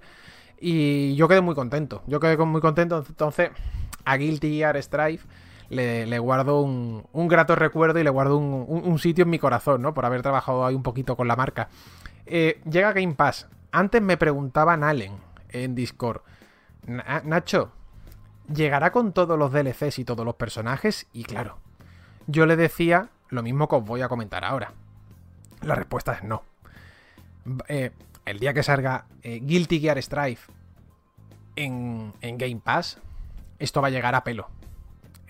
Y yo quedé muy contento. Yo quedé muy contento. Entonces, a Guilty Gear Strive le, guardo un, grato recuerdo y le guardo un, sitio en mi corazón, ¿no? Por haber trabajado ahí un poquito con la marca. Eh, llega Game Pass. Antes me preguntaban Allen en Discord. Nacho, ¿llegará con todos los DLCs y todos los personajes? Y claro, yo le decía lo mismo que os voy a comentar ahora. La respuesta es no. Eh, el día que salga eh, Guilty Gear Strive en, en Game Pass, esto va a llegar a pelo.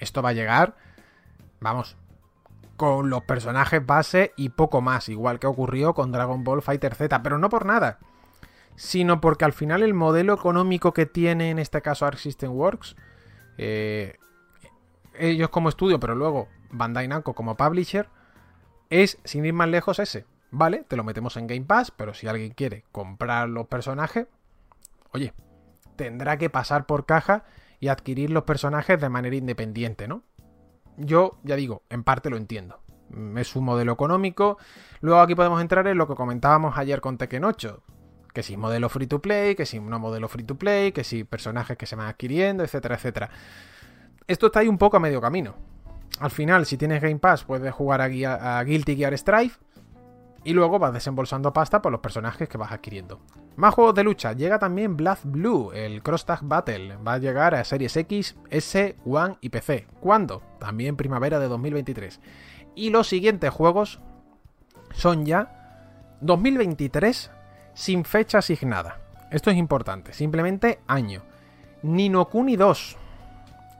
Esto va a llegar, vamos, con los personajes base y poco más, igual que ocurrió con Dragon Ball Fighter Z, pero no por nada, sino porque al final el modelo económico que tiene en este caso Arc System Works, eh, ellos como estudio, pero luego Bandai Namco como publisher, es, sin ir más lejos, ese. Vale, te lo metemos en Game Pass, pero si alguien quiere comprar los personajes, oye, tendrá que pasar por caja y adquirir los personajes de manera independiente, ¿no? Yo, ya digo, en parte lo entiendo. Es un modelo económico. Luego aquí podemos entrar en lo que comentábamos ayer con Tekken 8. Que si modelo free to play, que si no modelo free to play, que si personajes que se van adquiriendo, etcétera, etcétera. Esto está ahí un poco a medio camino. al final, si tienes Game Pass, puedes jugar a, a Guilty Gear Strive. Y luego vas desembolsando pasta por los personajes que vas adquiriendo. Más juegos de lucha. Llega también Blood Blue, el Cross Tag Battle. Va a llegar a Series X, S, One y PC. ¿Cuándo? También primavera de 2023. Y los siguientes juegos son ya 2023 sin fecha asignada. Esto es importante. Simplemente año. Ninokuni 2.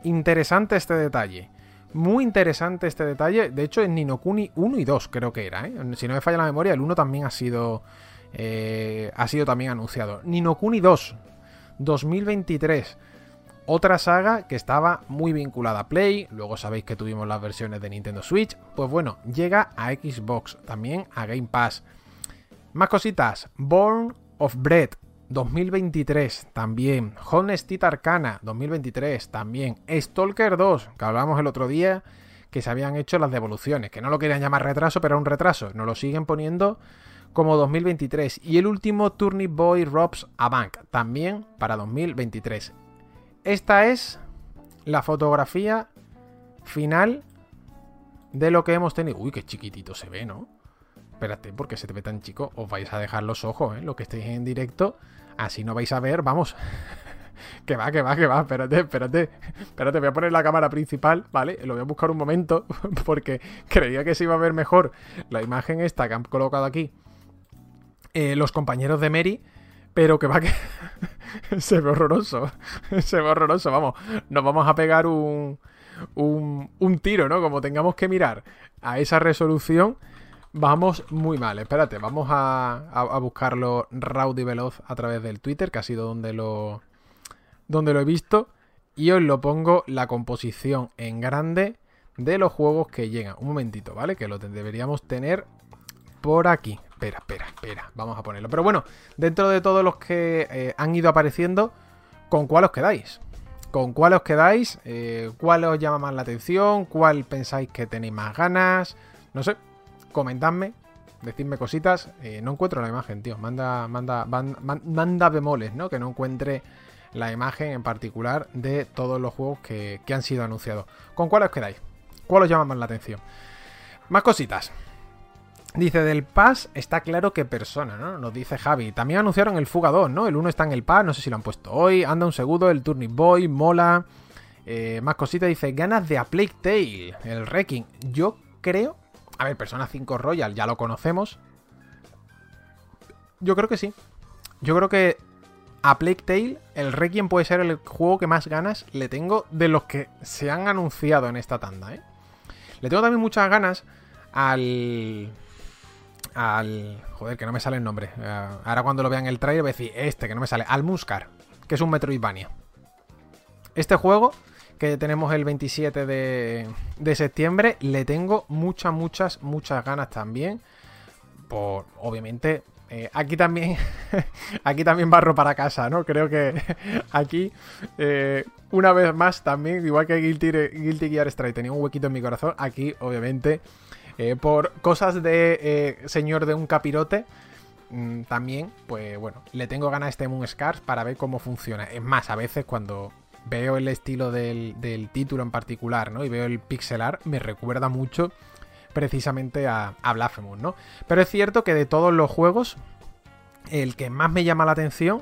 Interesante este detalle. Muy interesante este detalle. De hecho, en Ninokuni 1 y 2 creo que era. ¿eh? Si no me falla la memoria, el 1 también ha sido, eh, ha sido también anunciado. Ninokuni 2, 2023. Otra saga que estaba muy vinculada a Play. Luego sabéis que tuvimos las versiones de Nintendo Switch. Pues bueno, llega a Xbox, también a Game Pass. Más cositas. Born of Bread 2023 también. Honesty Arcana 2023 también. Stalker 2, que hablamos el otro día, que se habían hecho las devoluciones, que no lo querían llamar retraso, pero era un retraso. Nos lo siguen poniendo como 2023. Y el último Turnip Boy Robs a Bank, también para 2023. Esta es la fotografía final de lo que hemos tenido. Uy, qué chiquitito se ve, ¿no? Espérate, porque se te ve tan chico. Os vais a dejar los ojos, ¿eh? Lo que estéis en directo. Así no vais a ver, vamos. <laughs> que va, que va, que va. Espérate, espérate. Espérate, voy a poner la cámara principal, ¿vale? Lo voy a buscar un momento. <laughs> Porque creía que se iba a ver mejor la imagen esta que han colocado aquí. Eh, los compañeros de Mary. Pero que va que. <laughs> se ve horroroso. se ve horroroso. Vamos. Nos vamos a pegar un. Un, un tiro, ¿no? Como tengamos que mirar a esa resolución Vamos muy mal, espérate, vamos a, buscarlo raudo y veloz a través del Twitter, que ha sido donde lo, donde lo he visto. Y os lo pongo la composición en grande de los juegos que llegan. Un momentito, ¿vale? Que lo deberíamos tener por aquí. Espera, espera, espera. Vamos a ponerlo. Pero bueno, dentro de todos los que eh, han ido apareciendo, ¿con cuál os quedáis? ¿Con cuál os quedáis? Eh, ¿Cuál os llama más la atención? ¿Cuál pensáis que tenéis más ganas? No sé, comentadme, decidme cositas. Eh, no encuentro la imagen, tío. Manda, manda, manda bemoles, ¿no? Que no encuentre la imagen en particular de todos los juegos que, han sido anunciados. ¿Con cuál os quedáis? ¿Cuál os llama más la atención? Más cositas. Dice, del Pass está claro que persona, ¿no? Nos dice Javi. También anunciaron el Fuga 2, ¿no? El 1 está en el Pass, no sé si lo han puesto hoy. Anda un segundo, el Turnip Boy, mola. Eh, más cositas, dice, ganas de A Plague el Wrecking. Yo creo a ver, Persona 5 Royal ya lo conocemos. Yo creo que sí. Yo creo que a Plague Tale, el Requiem puede ser el juego que más ganas le tengo de los que se han anunciado en esta tanda, ¿eh? Le tengo también muchas ganas al. Al. Joder, que no me sale el nombre. Eh, ahora cuando lo vean el trailer voy a decir, este que no me sale. Al Muscar, que es un Metroidvania. Este juego que tenemos el 27 de, septiembre. Le tengo muchas, muchas, muchas ganas también. Por, obviamente, eh, aquí también <laughs> aquí también barro para casa, ¿no? Creo que <laughs> aquí, eh, una vez más, también, igual que Guilty, Guilty Gear Strike tenía un huequito en mi corazón, aquí, obviamente, eh, por cosas de señor de un capirote, mm, también, pues bueno, le tengo ganas a este Moon Scars para ver cómo funciona. Es más, a veces cuando veo el estilo del, título en particular, ¿no? Y veo el pixelar, me recuerda mucho precisamente a, a Blasphemous, ¿no? Pero es cierto que de todos los juegos, el que más me llama la atención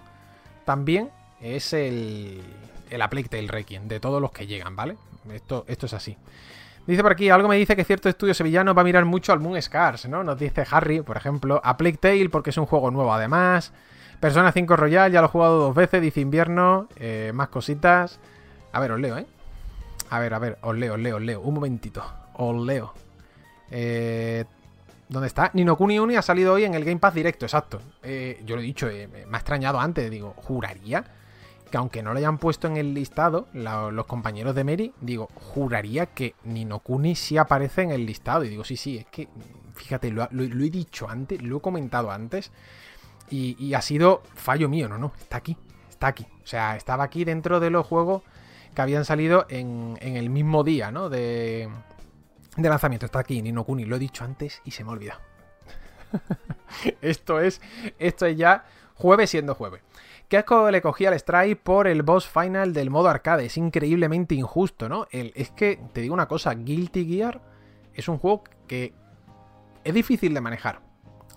también es el, el A Plague Tale Requiem, de todos los que llegan, ¿vale? Esto, esto es así. Dice por aquí, algo me dice que cierto estudio sevillano va a mirar mucho al Moon Scars, ¿no? Nos dice Harry, por ejemplo, a Plague Tale porque es un juego nuevo además. Persona 5 Royal, ya lo he jugado dos veces, dice invierno. Eh, más cositas. A ver, os leo, ¿eh? A ver, a ver, os leo, os leo, os leo. Un momentito. Os leo. Eh, ¿Dónde está? Nino Kuni Uni ha salido hoy en el Game Pass directo, exacto. Eh, yo lo he dicho, me ha extrañado antes. Digo, juraría que aunque no lo hayan puesto en el listado, los compañeros de Mary, digo, juraría que Nino Kuni sí aparece en el listado. Y digo, sí, sí, es que, fíjate, lo he dicho antes, lo he comentado antes. Y, ha sido fallo mío, no, no, está aquí, está aquí. O sea, estaba aquí dentro de los juegos que habían salido en, el mismo día, ¿no? De, lanzamiento. Está aquí, Nino Kuni, lo he dicho antes y se me ha olvidado. <laughs> esto es, esto es ya jueves siendo jueves. ¿Qué asco le cogí al Strike por el boss final del modo arcade? Es increíblemente injusto, ¿no? es que, te digo una cosa, Guilty Gear es un juego que es difícil de manejar.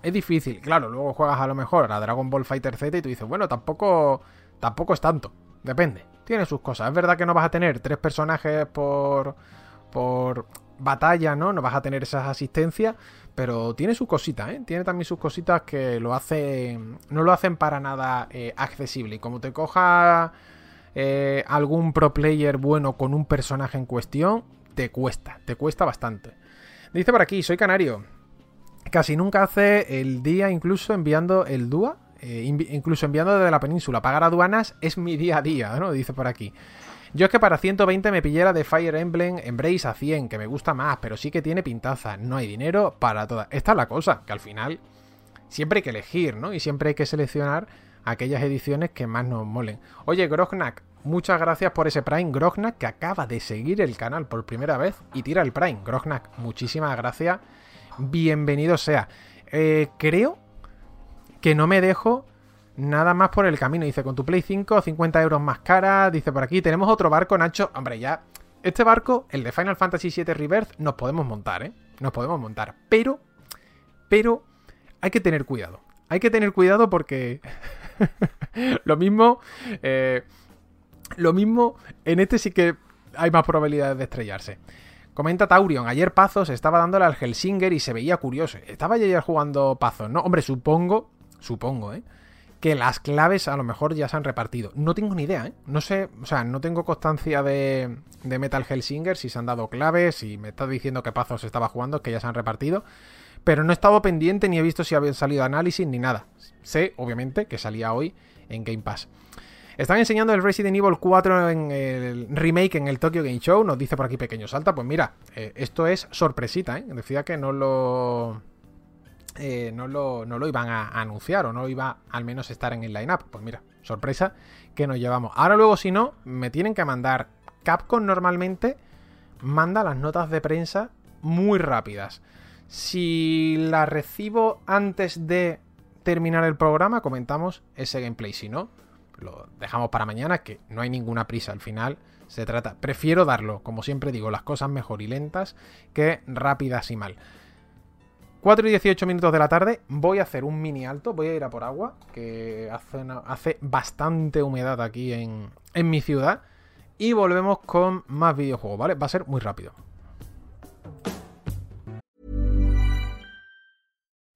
Es difícil, claro, luego juegas a lo mejor a Dragon Ball Fighter Z y tú dices, bueno, tampoco, tampoco es tanto. Depende, tiene sus cosas. Es verdad que no vas a tener tres personajes por, por batalla, ¿no? No vas a tener esas asistencias, pero tiene sus cositas, ¿eh? Tiene también sus cositas que lo hacen. No lo hacen para nada eh, accesible. Y como te coja eh, algún pro player bueno con un personaje en cuestión, te cuesta, te cuesta bastante. Dice por aquí, soy canario. Casi nunca hace el día incluso enviando el DUA. Eh, incluso enviando desde la península. Pagar aduanas es mi día a día, ¿no? Dice por aquí. Yo es que para 120 me pillé la de Fire Emblem Embrace a 100, que me gusta más, pero sí que tiene pintaza. No hay dinero para todas. Esta es la cosa, que al final siempre hay que elegir, ¿no? Y siempre hay que seleccionar aquellas ediciones que más nos molen. Oye, Grognak, muchas gracias por ese Prime. Grognak, que acaba de seguir el canal por primera vez y tira el Prime. Grognak, muchísimas gracias. Bienvenido sea. Eh, creo que no me dejo Nada más por el camino. Dice, con tu Play 5, 50 euros más cara. Dice por aquí, tenemos otro barco, Nacho. Hombre, ya. Este barco, el de Final Fantasy VII Rebirth, nos podemos montar, ¿eh? Nos podemos montar. Pero, pero, hay que tener cuidado. Hay que tener cuidado porque <laughs> lo mismo, eh, lo mismo, en este sí que hay más probabilidades de estrellarse. Comenta Taurion, ayer Pazos estaba dándole al Helsinger y se veía curioso. Estaba ayer jugando Pazos, ¿no? Hombre, supongo, supongo, ¿eh? que las claves a lo mejor ya se han repartido. No tengo ni idea, ¿eh? No sé, o sea, no tengo constancia de, de Metal Hellsinger, si se han dado claves, si me está diciendo que Pazos estaba jugando, que ya se han repartido. Pero no he estado pendiente ni he visto si habían salido análisis ni nada. Sé, obviamente, que salía hoy en Game Pass. Están enseñando el Resident Evil 4 en el remake en el Tokyo Game Show. Nos dice por aquí Pequeño Salta. Pues mira, eh, esto es sorpresita, ¿eh? Decía que no lo eh, no, lo, no, lo, iban a, anunciar o no iba al menos estar en el line-up. Pues mira, sorpresa que nos llevamos. Ahora luego si no, me tienen que mandar. Capcom normalmente manda las notas de prensa muy rápidas. Si las recibo antes de terminar el programa, comentamos ese gameplay. Si no, lo dejamos para mañana, que no hay ninguna prisa al final. Se trata, prefiero darlo, como siempre digo, las cosas mejor y lentas que rápidas y mal. 4 y 18 minutos de la tarde, voy a hacer un mini alto, voy a ir a por agua, que hace, hace bastante humedad aquí en, en mi ciudad. Y volvemos con más videojuegos, ¿vale? Va a ser muy rápido.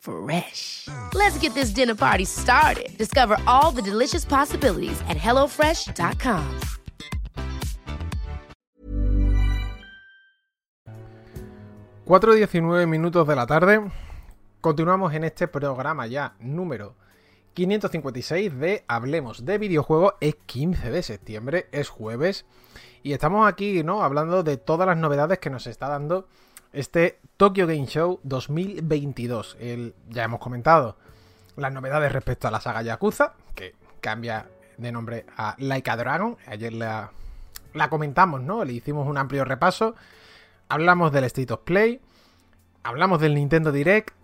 Fresh. Let's get this dinner party started. Discover all the delicious possibilities at hellofresh.com. 4.19 minutos de la tarde. Continuamos en este programa ya número 556 de Hablemos de videojuegos. Es 15 de septiembre, es jueves. Y estamos aquí, ¿no? Hablando de todas las novedades que nos está dando este Tokyo Game Show 2022. El, ya hemos comentado las novedades respecto a la saga Yakuza, que cambia de nombre a Like a Dragon. Ayer la, la comentamos, ¿no? Le hicimos un amplio repaso. Hablamos del State of Play. Hablamos del Nintendo Direct.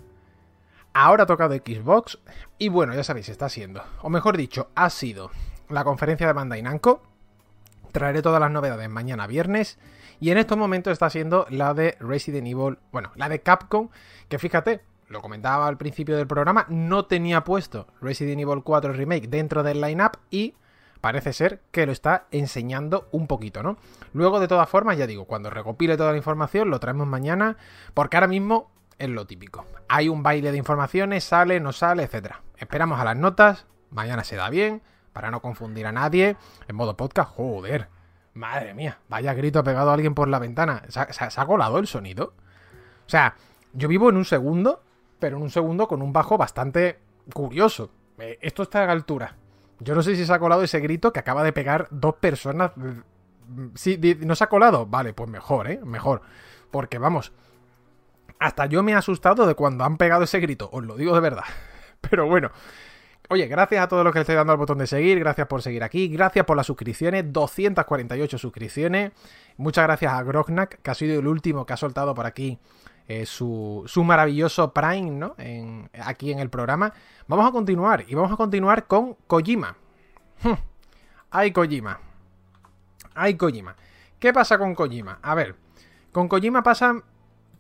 Ahora ha tocado Xbox. Y bueno, ya sabéis, está siendo. O mejor dicho, ha sido la conferencia de Bandai Namco. Traeré todas las novedades mañana viernes. Y en estos momentos está siendo la de Resident Evil, bueno, la de Capcom, que fíjate, lo comentaba al principio del programa, no tenía puesto Resident Evil 4 Remake dentro del lineup y parece ser que lo está enseñando un poquito, ¿no? Luego, de todas formas, ya digo, cuando recopile toda la información, lo traemos mañana, porque ahora mismo es lo típico. Hay un baile de informaciones, sale, no sale, etcétera. Esperamos a las notas, mañana se da bien, para no confundir a nadie. En modo podcast, joder, madre mía, vaya grito pegado a alguien por la ventana. ¿Se ha, ha colado el sonido? O sea, yo vivo en un segundo, pero en un segundo con un bajo bastante curioso. Eh, esto está a altura. Yo no sé si se ha colado ese grito que acaba de pegar dos personas. Sí, ¿no se ha colado? Vale, pues mejor, ¿eh? Mejor. Porque vamos, hasta yo me he asustado de cuando han pegado ese grito, os lo digo de verdad. <laughs> Pero bueno. Oye, gracias a todos los que le estáis dando al botón de seguir, gracias por seguir aquí, gracias por las suscripciones, 248 suscripciones. Muchas gracias a Grognak, que ha sido el último que ha soltado por aquí eh, su, su, maravilloso Prime, ¿no? Aquí en el programa. Vamos a continuar, y vamos a continuar con Kojima. Hm. Ay, Kojima. Ay, Kojima. ¿Qué pasa con Kojima? A ver, con Kojima pasan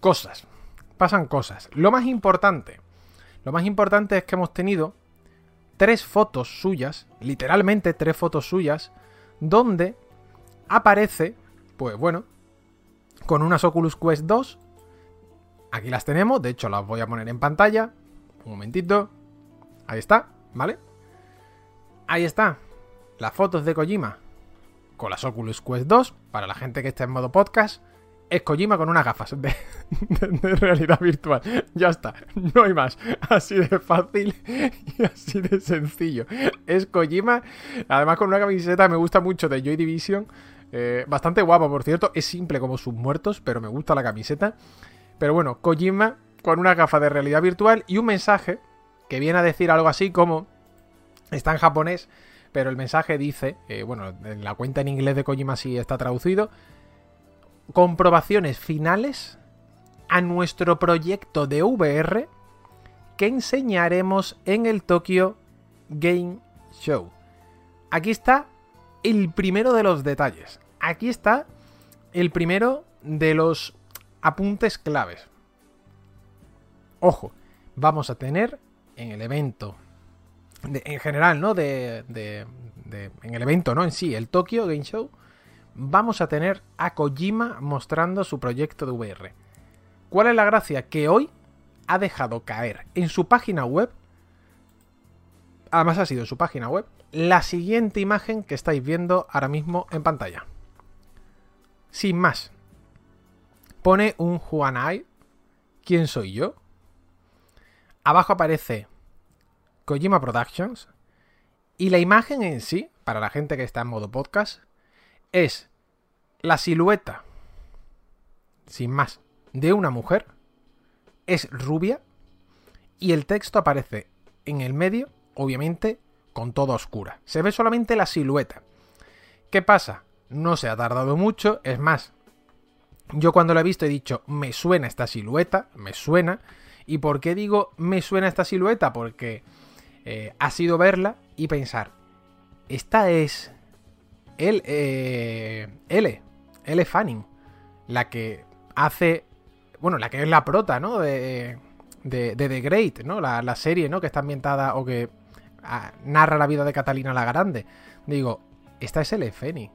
cosas pasan cosas. Lo más importante, lo más importante es que hemos tenido tres fotos suyas, literalmente tres fotos suyas, donde aparece, pues bueno, con unas Oculus Quest 2. Aquí las tenemos, de hecho las voy a poner en pantalla. Un momentito. Ahí está, ¿vale? Ahí está. Las fotos de Kojima con las Oculus Quest 2, para la gente que está en modo podcast es Kojima con unas gafas de, realidad virtual. Ya está, no hay más. Así de fácil y así de sencillo. Es Kojima, además con una camiseta me gusta mucho de Joy Division. Eh, bastante guapo, por cierto. Es simple como sus muertos, pero me gusta la camiseta. Pero bueno, Kojima con una gafa de realidad virtual y un mensaje que viene a decir algo así como... Está en japonés, pero el mensaje dice, eh, bueno, en la cuenta en inglés de Kojima sí está traducido, comprobaciones finales a nuestro proyecto de VR que enseñaremos en el Tokyo Game Show. Aquí está el primero de los detalles. Aquí está el primero de los apuntes claves. Ojo, vamos a tener en el evento, en general, ¿no? De, en el evento, ¿no? En sí, el Tokyo Game Show vamos a tener a Kojima mostrando su proyecto de VR. ¿Cuál es la gracia? Que hoy ha dejado caer en su página web, además ha sido en su página web, la siguiente imagen que estáis viendo ahora mismo en pantalla. Sin más. Pone un Juanai. ¿Quién soy yo? Abajo aparece Kojima Productions. Y la imagen en sí, para la gente que está en modo podcast, es la silueta, sin más, de una mujer, es rubia y el texto aparece en el medio, obviamente, con toda oscura. Se ve solamente la silueta. ¿Qué pasa? No se ha tardado mucho, es más, yo cuando lo he visto he dicho, me suena esta silueta, me suena. ¿Y por qué digo me suena esta silueta? Porque eh, ha sido verla y pensar, esta es él, eh, L, L Fanning, la que hace, bueno, la que es la prota, ¿no? De, de, The Great, ¿no? La, serie, ¿no? Que está ambientada o que ah, narra la vida de Catalina la Grande. Digo, esta es L Fanning.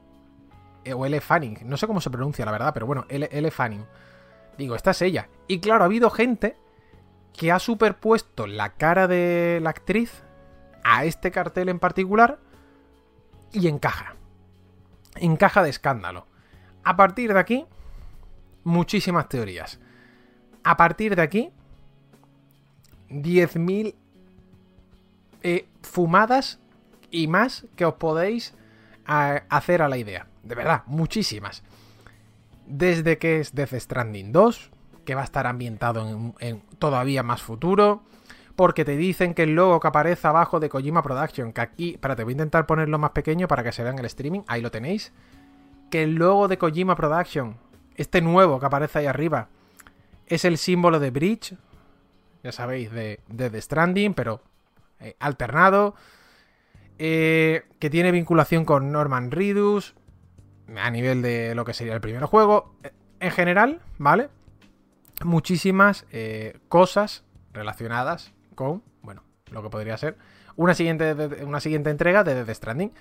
Eh, o L Fanning, no sé cómo se pronuncia, la verdad, pero bueno, L, L Fanning. Digo, esta es ella. Y claro, ha habido gente que ha superpuesto la cara de la actriz a este cartel en particular y encaja encaja de escándalo. A partir de aquí, muchísimas teorías. A partir de aquí, 10.000 eh, fumadas y más que os podéis hacer a la idea. De verdad, muchísimas. Desde que es Death Stranding 2, que va a estar ambientado en, en, todavía más futuro. Porque te dicen que el logo que aparece abajo de Kojima Production, que aquí, te voy a intentar ponerlo más pequeño para que se vea en el streaming, ahí lo tenéis. Que el logo de Kojima Production, este nuevo que aparece ahí arriba, es el símbolo de Bridge, ya sabéis, de, The Stranding, pero eh, alternado. Eh, que tiene vinculación con Norman Reedus, a nivel de lo que sería el primer juego. En general, ¿vale? Muchísimas eh, cosas relacionadas bueno, lo que podría ser una siguiente, una siguiente entrega de Death Stranding.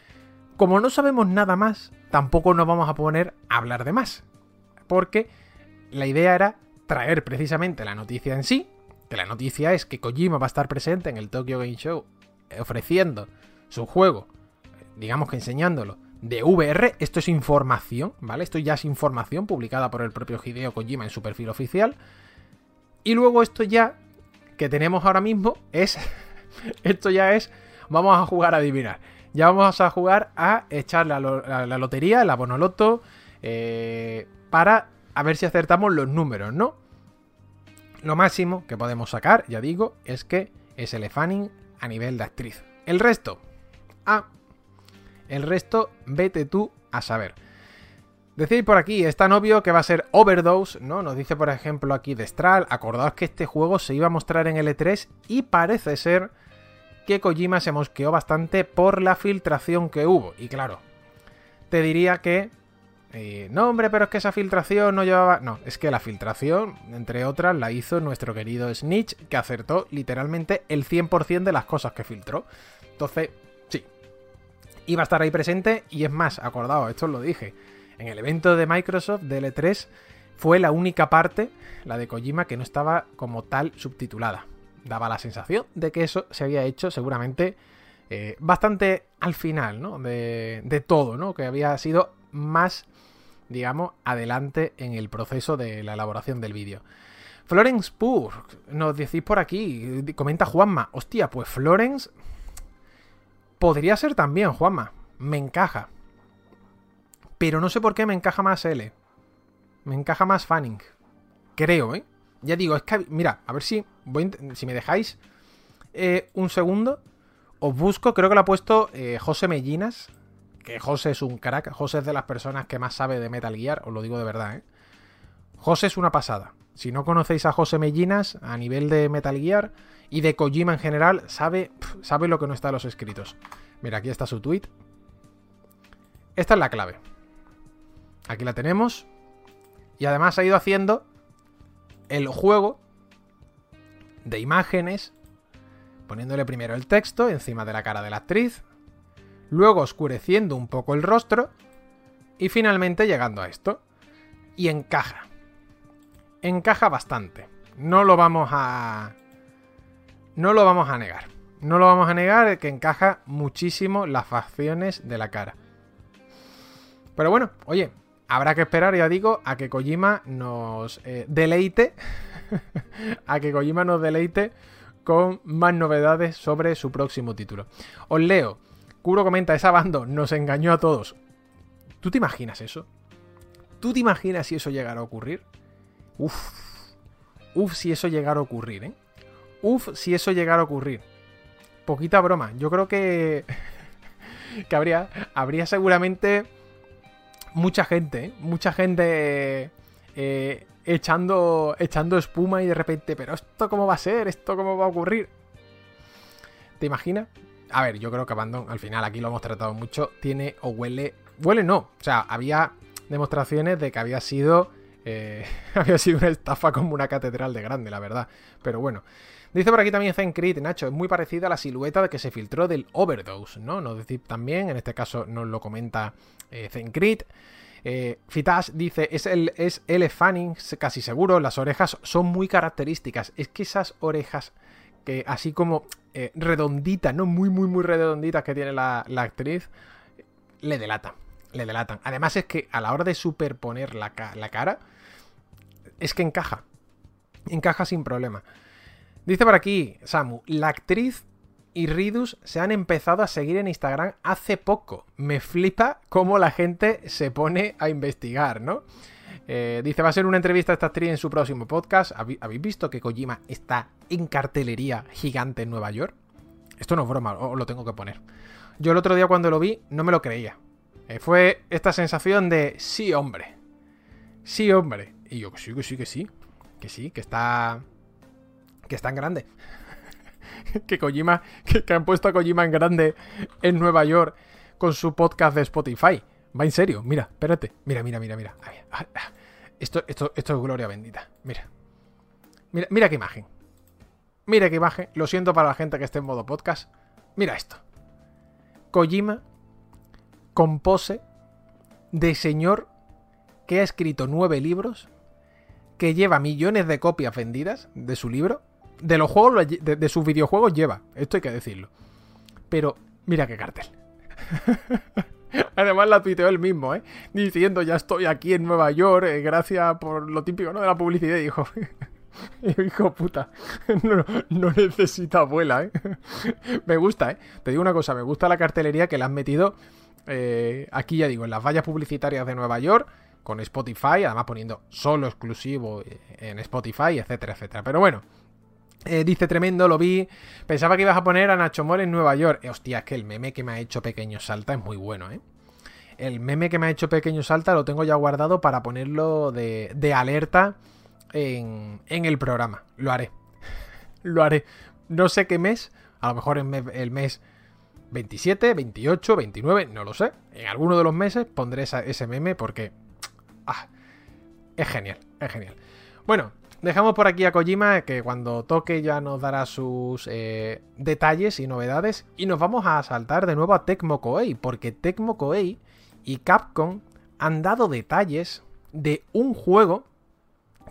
como no sabemos nada más, tampoco nos vamos a poner a hablar de más. Porque la idea era traer precisamente la noticia en sí, que la noticia es que Kojima va a estar presente en el Tokyo Game Show ofreciendo su juego, digamos que enseñándolo, de VR. Esto es información, ¿vale? Esto ya es información publicada por el propio Hideo Kojima en su perfil oficial. Y luego esto ya que tenemos ahora mismo es... <laughs> esto ya es... Vamos a jugar a adivinar. Ya vamos a jugar a echar la, la, lotería, la bonoloto, eh, para a ver si acertamos los números, ¿no? Lo máximo que podemos sacar, ya digo, es que es el Fanning a nivel de actriz. El resto, ah, el resto, vete tú a saber. Decir por aquí, es tan obvio que va a ser Overdose, ¿no? Nos dice, por ejemplo, aquí Destral. Acordaos que este juego se iba a mostrar en L3 y parece ser que Kojima se mosqueó bastante por la filtración que hubo. Y claro, te diría que... Eh, no, hombre, pero es que esa filtración no llevaba... No, es que la filtración, entre otras, la hizo nuestro querido Snitch, que acertó literalmente el 100% de las cosas que filtró. Entonces, sí. Iba a estar ahí presente y es más, acordado, esto os lo dije. En el evento de Microsoft de L3 fue la única parte, la de Kojima, que no estaba como tal subtitulada daba la sensación de que eso se había hecho seguramente eh, bastante al final, ¿no? De, todo, ¿no? Que había sido más, digamos, adelante en el proceso de la elaboración del vídeo. Florence Pur, nos decís por aquí, comenta Juanma, hostia, pues Florence podría ser también, Juanma, me encaja. Pero no sé por qué me encaja más L. Me encaja más Fanning. Creo, ¿eh? Ya digo, es que, mira, a ver si, si me dejáis eh, un segundo, os busco, creo que lo ha puesto eh, José Mellinas, que José es un crack, José es de las personas que más sabe de Metal Gear, os lo digo de verdad, ¿eh? José es una pasada. Si no conocéis a José Mellinas a nivel de Metal Gear y de Kojima en general, sabe, sabe lo que no está en los escritos. Mira, aquí está su tweet. Esta es la clave. Aquí la tenemos. Y además ha ido haciendo el juego de imágenes, poniéndole primero el texto encima de la cara de la actriz, luego oscureciendo un poco el rostro y finalmente llegando a esto. Y encaja. Encaja bastante. No lo vamos a... No lo vamos a negar. No lo vamos a negar que encaja muchísimo las facciones de la cara. Pero bueno, oye, habrá que esperar, ya digo, a que Kojima nos eh, deleite. <laughs> a que Kojima nos deleite con más novedades sobre su próximo título. Os leo. Kuro comenta, esa bando nos engañó a todos. ¿Tú te imaginas eso? ¿Tú te imaginas si eso llegara a ocurrir? Uf. Uf, si eso llegara a ocurrir, ¿eh? Uf, si eso llegara a ocurrir. Poquita broma. Yo creo que... <laughs> que habría, habría seguramente mucha gente, ¿eh? mucha gente eh, echando, echando espuma y de repente, pero esto cómo va a ser, esto cómo va a ocurrir. ¿Te imaginas? A ver, yo creo que Abandon, al final aquí lo hemos tratado mucho, tiene o huele, huele no, o sea, había demostraciones de que había sido, eh, <laughs> había sido una estafa como una catedral de grande, la verdad. Pero bueno. Dice por aquí también Zencrit, Nacho, es muy parecida a la silueta que se filtró del Overdose, ¿no? Nos dice también, en este caso nos lo comenta eh, Zencrit. Eh, Fitash dice, es el, es Fanning, casi seguro, las orejas son muy características. Es que esas orejas, que así como eh, redonditas, ¿no? Muy, muy, muy redonditas que tiene la, actriz, le delatan, le delatan. Además es que a la hora de superponer la, la cara, es que encaja, encaja sin problema. Dice por aquí, Samu, la actriz y Ridus se han empezado a seguir en Instagram hace poco. Me flipa cómo la gente se pone a investigar, ¿no? Eh, dice, va a ser una entrevista a esta actriz en su próximo podcast. ¿Habéis visto que Kojima está en cartelería gigante en Nueva York? Esto no es broma, os lo tengo que poner. Yo el otro día cuando lo vi no me lo creía. Eh, fue esta sensación de sí, hombre. Sí, hombre. Y yo, que sí, que sí, que sí. Que sí, que está que es tan grande. <laughs> que Kojima, que, han puesto a Kojima en grande en Nueva York con su podcast de Spotify. Va en serio, mira, espérate. Mira, mira, mira, mira. Esto, esto, esto es gloria bendita. Mira. Mira, mira qué imagen. Mira qué imagen. Lo siento para la gente que esté en modo podcast. Mira esto. Kojima con pose de señor que ha escrito nueve libros, que lleva millones de copias vendidas de su libro, de los juegos, de, sus videojuegos lleva, esto hay que decirlo. Pero mira qué cartel. <laughs> Además la tuiteó él mismo, ¿eh? Diciendo, ya estoy aquí en Nueva York, eh, gracias por lo típico, ¿no? De la publicidad. Dijo, <laughs> hijo puta, <laughs> no, necesita abuela, ¿eh? me gusta, ¿eh? Te digo una cosa, me gusta la cartelería que le han metido eh, aquí, ya digo, en las vallas publicitarias de Nueva York, con Spotify, además poniendo solo exclusivo eh, en Spotify, etcétera, etcétera. Pero bueno, eh, dice tremendo, lo vi. Pensaba que ibas a poner a Nacho Mor en Nueva York. Eh, hostia, es que el meme que me ha hecho Pequeño Salta es muy bueno, ¿eh? El meme que me ha hecho Pequeño Salta lo tengo ya guardado para ponerlo de, de alerta en, en, el programa. Lo haré. <laughs> lo haré. No sé qué mes. A lo mejor el mes 27, 28, 29, no lo sé. En alguno de los meses pondré ese meme porque... Ah, es genial, es genial. Bueno, Dejamos por aquí a Kojima, que cuando toque ya nos dará sus eh, detalles y novedades. Y nos vamos a saltar de nuevo a Tecmo Koei, porque Tecmo Koei y Capcom han dado detalles de un juego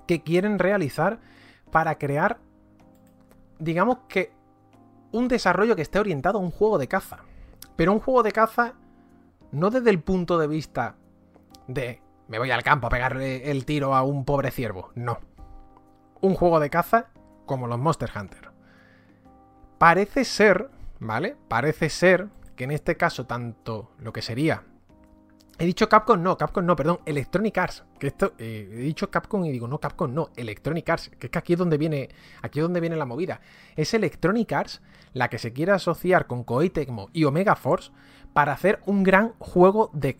que quieren realizar para crear, digamos que, un desarrollo que esté orientado a un juego de caza. Pero un juego de caza no desde el punto de vista de me voy al campo a pegarle el tiro a un pobre ciervo, no un juego de caza como los Monster Hunter. Parece ser, ¿vale? Parece ser que en este caso tanto lo que sería... He dicho Capcom, no, Capcom no, perdón, Electronic Arts. Que esto, eh, he dicho Capcom y digo, no, Capcom no, Electronic Arts. Que es que aquí es donde viene, aquí es donde viene la movida. Es Electronic Arts la que se quiere asociar con Koei Tecmo y Omega Force para hacer un gran juego de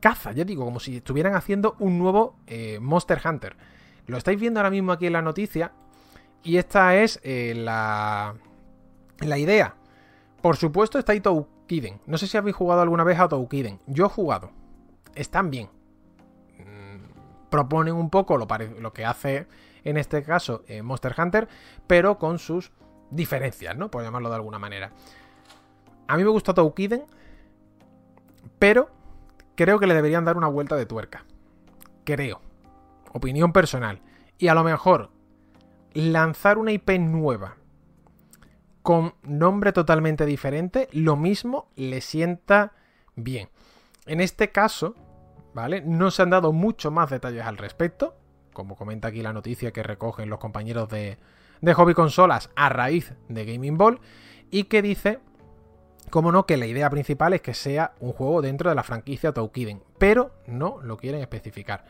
caza. Ya digo, como si estuvieran haciendo un nuevo eh, Monster Hunter. Lo estáis viendo ahora mismo aquí en la noticia. Y esta es eh, la, la idea. Por supuesto está Toukiden. No sé si habéis jugado alguna vez a Toukiden. Yo he jugado. Están bien. Mm, proponen un poco lo, lo, que hace en este caso eh, Monster Hunter, pero con sus diferencias, ¿no? Por llamarlo de alguna manera. A mí me gusta Toukiden, pero creo que le deberían dar una vuelta de tuerca. Creo opinión personal, y a lo mejor lanzar una IP nueva con nombre totalmente diferente, lo mismo le sienta bien. En este caso, ¿vale? No se han dado mucho más detalles al respecto, como comenta aquí la noticia que recogen los compañeros de, de Hobby Consolas a raíz de Gaming Ball, y que dice, como no, que la idea principal es que sea un juego dentro de la franquicia Toukiden, pero no lo quieren especificar.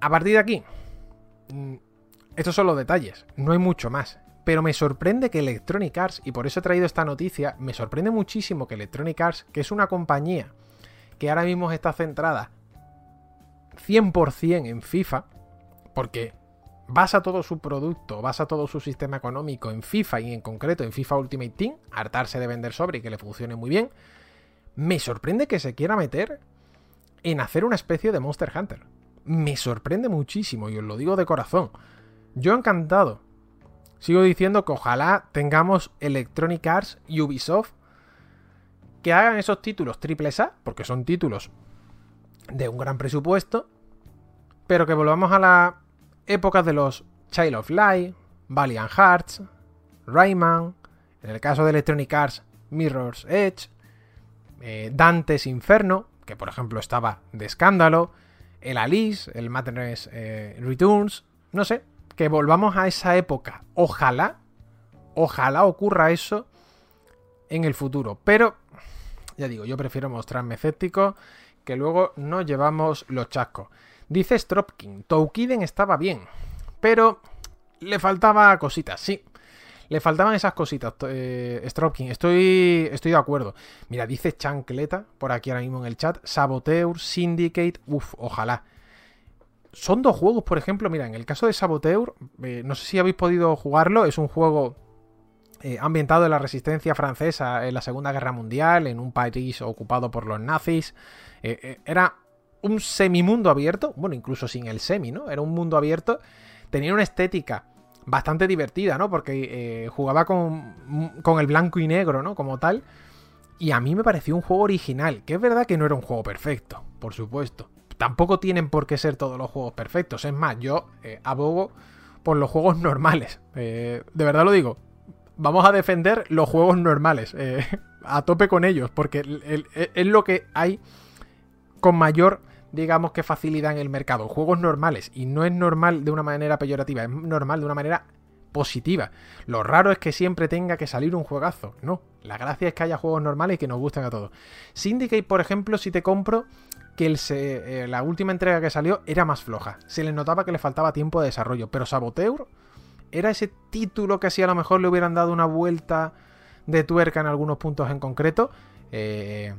A partir de aquí, mm, estos son los detalles, no hay mucho más. Pero me sorprende que Electronic Arts, y por eso he traído esta noticia, me sorprende muchísimo que Electronic Arts, que es una compañía que ahora mismo está centrada 100% en FIFA, porque basa todo su producto, basa todo su sistema económico en FIFA y en concreto en FIFA Ultimate Team, hartarse de vender sobre y que le funcione muy bien, me sorprende que se quiera meter en hacer una especie de Monster Hunter me sorprende muchísimo y os lo digo de corazón. Yo encantado. Sigo diciendo que ojalá tengamos Electronic Arts y Ubisoft que hagan esos títulos triple A, porque son títulos de un gran presupuesto, pero que volvamos a la época de los Child of Light, Valiant Hearts, Rayman, en el caso de Electronic Arts, Mirror's Edge, eh, Dante's Inferno, que por ejemplo estaba de escándalo, el Alice, el Madness eh, Returns, no sé, que volvamos a esa época. Ojalá, ojalá ocurra eso en el futuro. Pero, ya digo, yo prefiero mostrarme escéptico, que luego no llevamos los chascos. Dice Stropkin, Toukiden estaba bien, pero le faltaba cositas, sí. Le faltaban esas cositas, eh, Stropkin. Estoy, estoy de acuerdo. Mira, dice Chancleta por aquí ahora mismo en el chat. Saboteur, Syndicate. Uf, ojalá. Son dos juegos, por ejemplo. Mira, en el caso de Saboteur, eh, no sé si habéis podido jugarlo. Es un juego eh, ambientado en la resistencia francesa en la Segunda Guerra Mundial, en un país ocupado por los nazis. era un semimundo abierto. Bueno, incluso sin el semi, ¿no? Era un mundo abierto. Tenía una estética bastante divertida, ¿no? Porque eh, jugaba con, con, el blanco y negro, ¿no? Como tal. Y a mí me pareció un juego original, que es verdad que no era un juego perfecto, por supuesto. Tampoco tienen por qué ser todos los juegos perfectos. Es más, yo eh, abogo por los juegos normales. Eh, de verdad lo digo. Vamos a defender los juegos normales. <laughs> A tope con ellos. Porque es lo que hay con mayor, digamos que facilidad en el mercado. Juegos normales. Y no es normal de una manera peyorativa. Es normal de una manera positiva. Lo raro es que siempre tenga que salir un juegazo. No, la gracia es que haya juegos normales y que nos gusten a todos. Syndicate, por ejemplo, si te compro que eh, la última entrega que salió era más floja. Se le notaba que le faltaba tiempo de desarrollo. Pero Saboteur era ese título que si a lo mejor le hubieran dado una vuelta de tuerca en algunos puntos en concreto. Eh,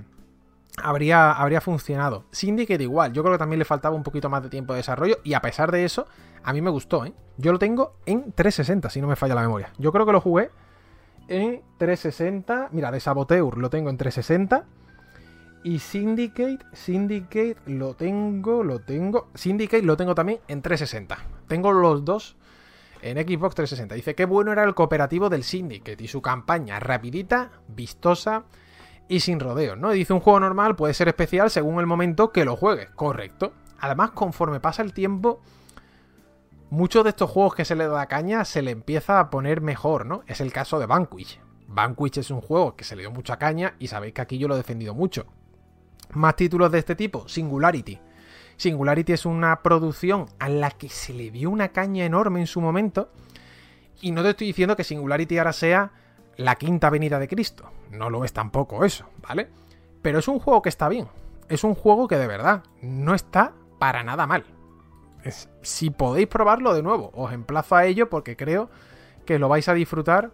habría, habría funcionado. Syndicate igual, yo creo que también le faltaba un poquito más de tiempo de desarrollo y a pesar de eso, a mí me gustó, ¿eh? Yo lo tengo en 360, si no me falla la memoria. Yo creo que lo jugué en 360. Mira, de Saboteur lo tengo en 360. Y Syndicate, Syndicate lo tengo, lo tengo. Syndicate lo tengo también en 360. Tengo los dos en Xbox 360. Dice que bueno era el cooperativo del Syndicate y su campaña rapidita, vistosa y sin rodeos, ¿no? Dice un juego normal puede ser especial según el momento que lo juegues, correcto. Además, conforme pasa el tiempo, muchos de estos juegos que se le da caña se le empieza a poner mejor, ¿no? Es el caso de Vanquish. Vanquish es un juego que se le dio mucha caña y sabéis que aquí yo lo he defendido mucho. Más títulos de este tipo, Singularity. Singularity es una producción a la que se le dio una caña enorme en su momento. Y no te estoy diciendo que Singularity ahora sea la quinta venida de Cristo. No lo es tampoco eso, ¿vale? Pero es un juego que está bien. Es un juego que de verdad no está para nada mal. si podéis probarlo de nuevo, os emplazo a ello porque creo que lo vais a disfrutar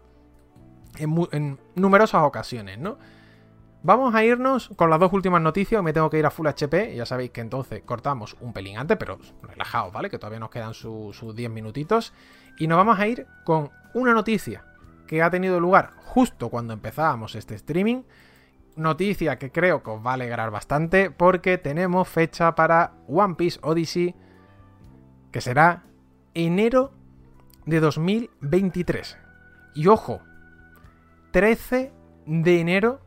en, en numerosas ocasiones, ¿no? Vamos a irnos con las dos últimas noticias. Me tengo que ir a Full HP. Ya sabéis que entonces cortamos un pelín antes, pero relajaos, ¿vale? Que todavía nos quedan sus 10 minutitos. Y nos vamos a ir con una noticia que ha tenido lugar justo cuando empezábamos este streaming. Noticia que creo que os va a alegrar bastante porque tenemos fecha para One Piece Odyssey que será enero de 2023. Y ojo, 13 de enero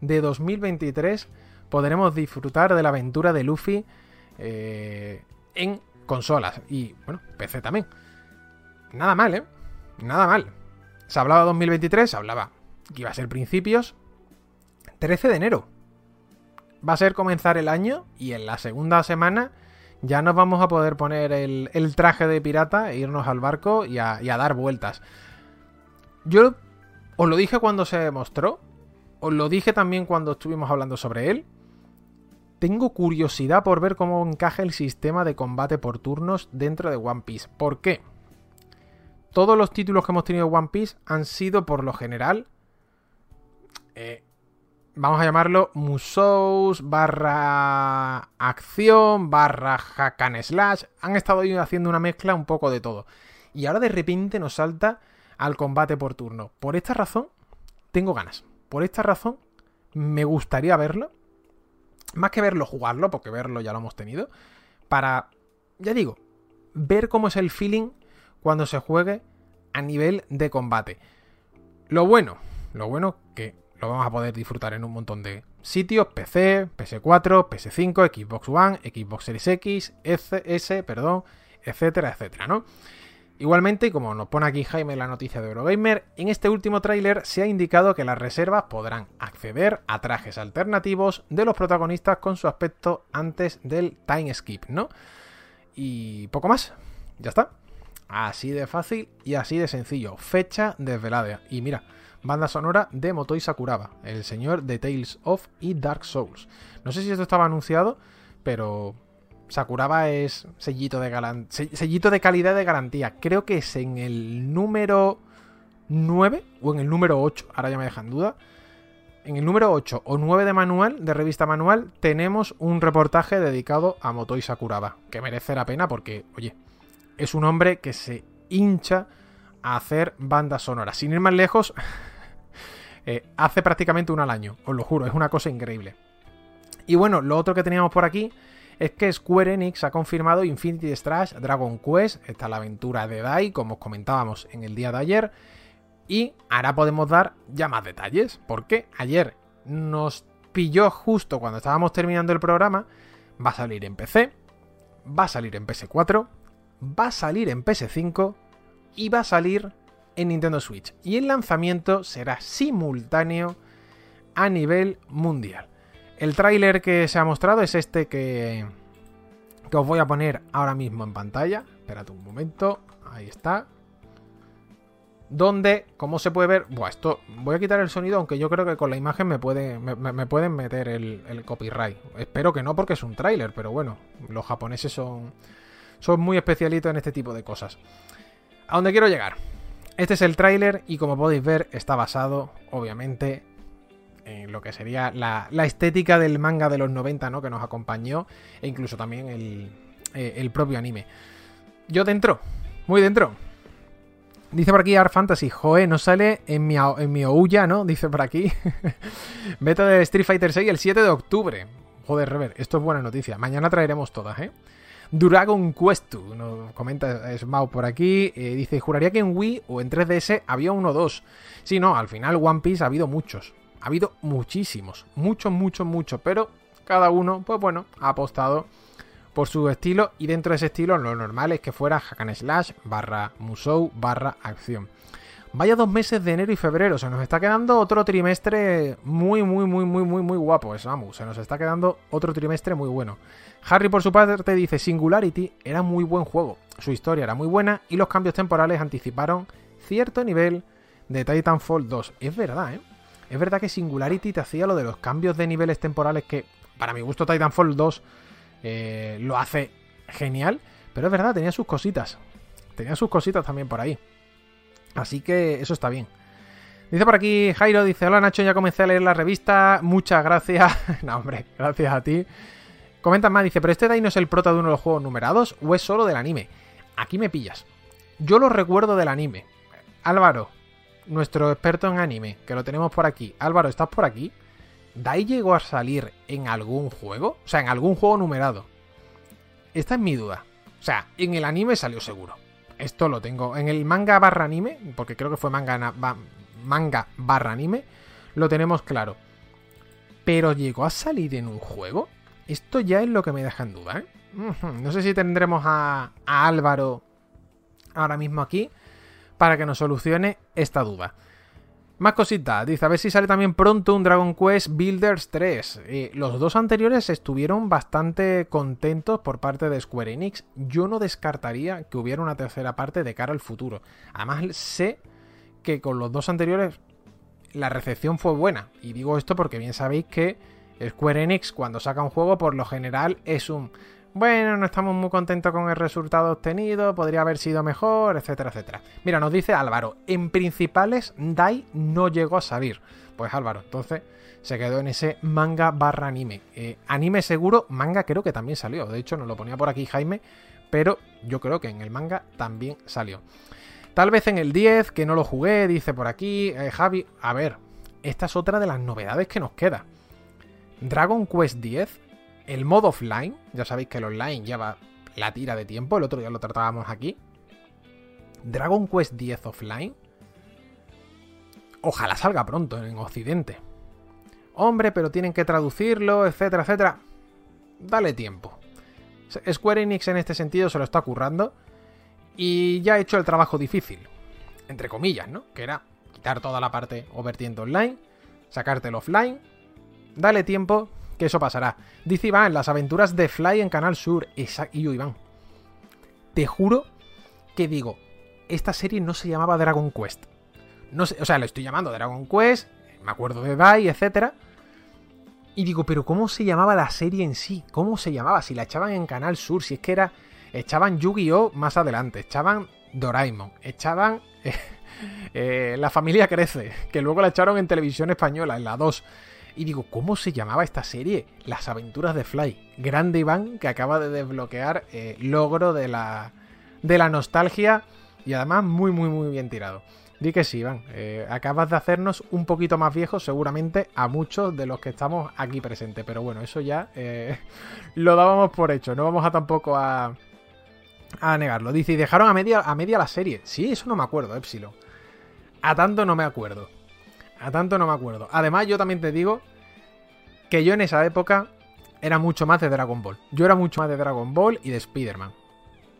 de 2023 podremos disfrutar de la aventura de Luffy eh, en consolas y, bueno, PC también. Nada mal, ¿eh? Nada mal. Se hablaba 2023, se hablaba que iba a ser principios. 13 de enero. Va a ser comenzar el año y en la segunda semana ya nos vamos a poder poner el, traje de pirata e irnos al barco y a, y a, dar vueltas. Yo os lo dije cuando se mostró, os lo dije también cuando estuvimos hablando sobre él. Tengo curiosidad por ver cómo encaja el sistema de combate por turnos dentro de One Piece. ¿Por qué? Todos los títulos que hemos tenido One Piece han sido por lo general, eh, vamos a llamarlo Musous barra acción barra hack and slash. Han estado haciendo una mezcla un poco de todo. Y ahora de repente nos salta al combate por turno. Por esta razón, tengo ganas. Por esta razón, me gustaría verlo. Más que verlo jugarlo, porque verlo ya lo hemos tenido. Para, ya digo, ver cómo es el feeling cuando se juegue a nivel de combate. Lo bueno, lo bueno que lo vamos a poder disfrutar en un montón de sitios, PC, PS4, PS5, Xbox One, Xbox Series X, S, perdón, etcétera, etcétera, ¿no? Igualmente, como nos pone aquí Jaime la noticia de Eurogamer, en este último tráiler se ha indicado que las reservas podrán acceder a trajes alternativos de los protagonistas con su aspecto antes del time skip, ¿no? Y poco más, ya está. Así de fácil y así de sencillo. Fecha desvelada. Y mira, banda sonora de Motoi Sakuraba, el señor de Tales of y Dark Souls. No sé si esto estaba anunciado, pero Sakuraba es sellito de, sellito de calidad de garantía. Creo que es en el número 9 o en el número 8, ahora ya me dejan duda. En el número 8 o 9 de manual, de revista manual, tenemos un reportaje dedicado a Motoi Sakuraba, que merece la pena porque, oye, es un hombre que se hincha a hacer bandas sonoras. Sin ir más lejos, <laughs> eh, hace prácticamente una al año, os lo juro, es una cosa increíble. Y bueno, lo otro que teníamos por aquí es que Square Enix ha confirmado Infinity Strash Dragon Quest, esta es la aventura de Dai, como os comentábamos en el día de ayer, y ahora podemos dar ya más detalles, porque ayer nos pilló justo cuando estábamos terminando el programa. Va a salir en PC, va a salir en PS4, va a salir en PS5 y va a salir en Nintendo Switch. Y el lanzamiento será simultáneo a nivel mundial. El tráiler que se ha mostrado es este que, que os voy a poner ahora mismo en pantalla. Espérate un momento. Ahí está. Donde, como se puede ver, Buah, esto voy a quitar el sonido, aunque yo creo que con la imagen me, pueden meter el, el, copyright. Espero que no, porque es un tráiler, pero bueno, los japoneses son, son muy especialitos en este tipo de cosas. A dónde quiero llegar. Este es el tráiler y como podéis ver está basado, obviamente, en lo que sería la, estética del manga de los 90, ¿no? Que nos acompañó e incluso también el, eh, el propio anime. Yo dentro, muy dentro. Dice por aquí Art Fantasy, Joe, no sale en mi, en mi ¿no? <laughs> Dice por aquí. <laughs> Beta de Street Fighter 6 el 7 de octubre. Joder, Rever, esto es buena noticia. Mañana traeremos todas, ¿eh? Dragon Quest, nos comenta Smau por aquí. Eh, dice, juraría que en Wii o en 3DS había uno o dos. Sí, no, al final One Piece ha habido muchos. Ha habido muchísimos. Muchos, muchos, muchos. Pero cada uno, pues bueno, ha apostado por su estilo y dentro de ese estilo lo normal es que fuera hack slash barra musou barra acción. Vaya dos meses de enero y febrero, se nos está quedando otro trimestre muy, muy, muy, muy, muy, muy guapo, Samu. Se nos está quedando otro trimestre muy bueno. Harry, por su parte, dice: Singularity era muy buen juego, su historia era muy buena y los cambios temporales anticiparon cierto nivel de Titanfall 2. Es verdad, ¿eh? Es verdad que Singularity te hacía lo de los cambios de niveles temporales que, para mi gusto, Titanfall 2 eh, lo hace genial. Pero es verdad, tenía sus cositas. Tenía sus cositas también por ahí. Así que eso está bien. Dice por aquí Jairo, dice, hola Nacho, ya comencé a leer la revista, muchas gracias. <laughs> no, hombre, gracias a ti. Comenta más, dice, pero este Dai no es el prota de uno de los juegos numerados o es solo del anime. Aquí me pillas. Yo lo recuerdo del anime. Álvaro, nuestro experto en anime, que lo tenemos por aquí. Álvaro, ¿estás por aquí? ¿Dai llegó a salir en algún juego? O sea, en algún juego numerado. Esta es mi duda. O sea, en el anime salió seguro. Esto lo tengo. En el manga barra anime, porque creo que fue manga, manga barra anime, lo tenemos claro. Pero llegó a salir en un juego. Esto ya es lo que me deja en duda, ¿eh? No sé si tendremos a, a Álvaro ahora mismo aquí para que nos solucione esta duda. Más cositas, dice, a ver si sale también pronto un Dragon Quest Builders 3. Eh, los dos anteriores estuvieron bastante contentos por parte de Square Enix. Yo no descartaría que hubiera una tercera parte de cara al futuro. Además, sé que con los dos anteriores la recepción fue buena. Y digo esto porque bien sabéis que Square Enix cuando saca un juego por lo general es un bueno, no estamos muy contentos con el resultado obtenido, podría haber sido mejor, etcétera, etcétera. Mira, nos dice Álvaro, en principales Dai no llegó a salir. Pues Álvaro, entonces se quedó en ese manga barra anime. Eh, anime seguro, manga creo que también salió. De hecho, nos lo ponía por aquí Jaime, pero yo creo que en el manga también salió. Tal vez en el 10, que no lo jugué, dice por aquí eh, Javi. A ver, esta es otra de las novedades que nos queda. Dragon Quest 10 el modo offline, ya sabéis que el online lleva la tira de tiempo, el otro día lo tratábamos aquí. Dragon Quest X offline. Ojalá salga pronto en Occidente. Hombre, pero tienen que traducirlo, etcétera, etcétera. Dale tiempo. Square Enix en este sentido se lo está currando. Y ya ha hecho el trabajo difícil. Entre comillas, ¿no? Que era quitar toda la parte o vertiente online, sacártelo offline. Dale tiempo, que eso pasará. Dice Iván, las aventuras de Fly en Canal Sur. y yo, Iván. Te juro que digo, esta serie no se llamaba Dragon Quest. No sé, o sea, le estoy llamando Dragon Quest, me acuerdo de Dai, etc. Y digo, pero ¿cómo se llamaba la serie en sí? ¿Cómo se llamaba? Si la echaban en Canal Sur, si es que era... Echaban Yu-Gi-Oh más adelante, echaban Doraemon, echaban... <laughs> Eh, la familia crece, que luego la echaron en televisión española, en la 2. Y digo, ¿cómo se llamaba esta serie? Las aventuras de Fly. Grande Iván, que acaba de desbloquear eh, logro de la, de la nostalgia y además muy, muy, muy bien tirado. Di que sí, Iván. Eh, acabas de hacernos un poquito más viejos, seguramente, a muchos de los que estamos aquí presentes. Pero bueno, eso ya eh, <laughs> lo dábamos por hecho. No vamos a tampoco a, a negarlo. Dice, y dejaron a media, a media la serie. Sí, eso no me acuerdo, Epsilon. A tanto no me acuerdo. A tanto no me acuerdo. Además, yo también te digo que yo en esa época era mucho más de Dragon Ball. Yo era mucho más de Dragon Ball y de Spider-Man.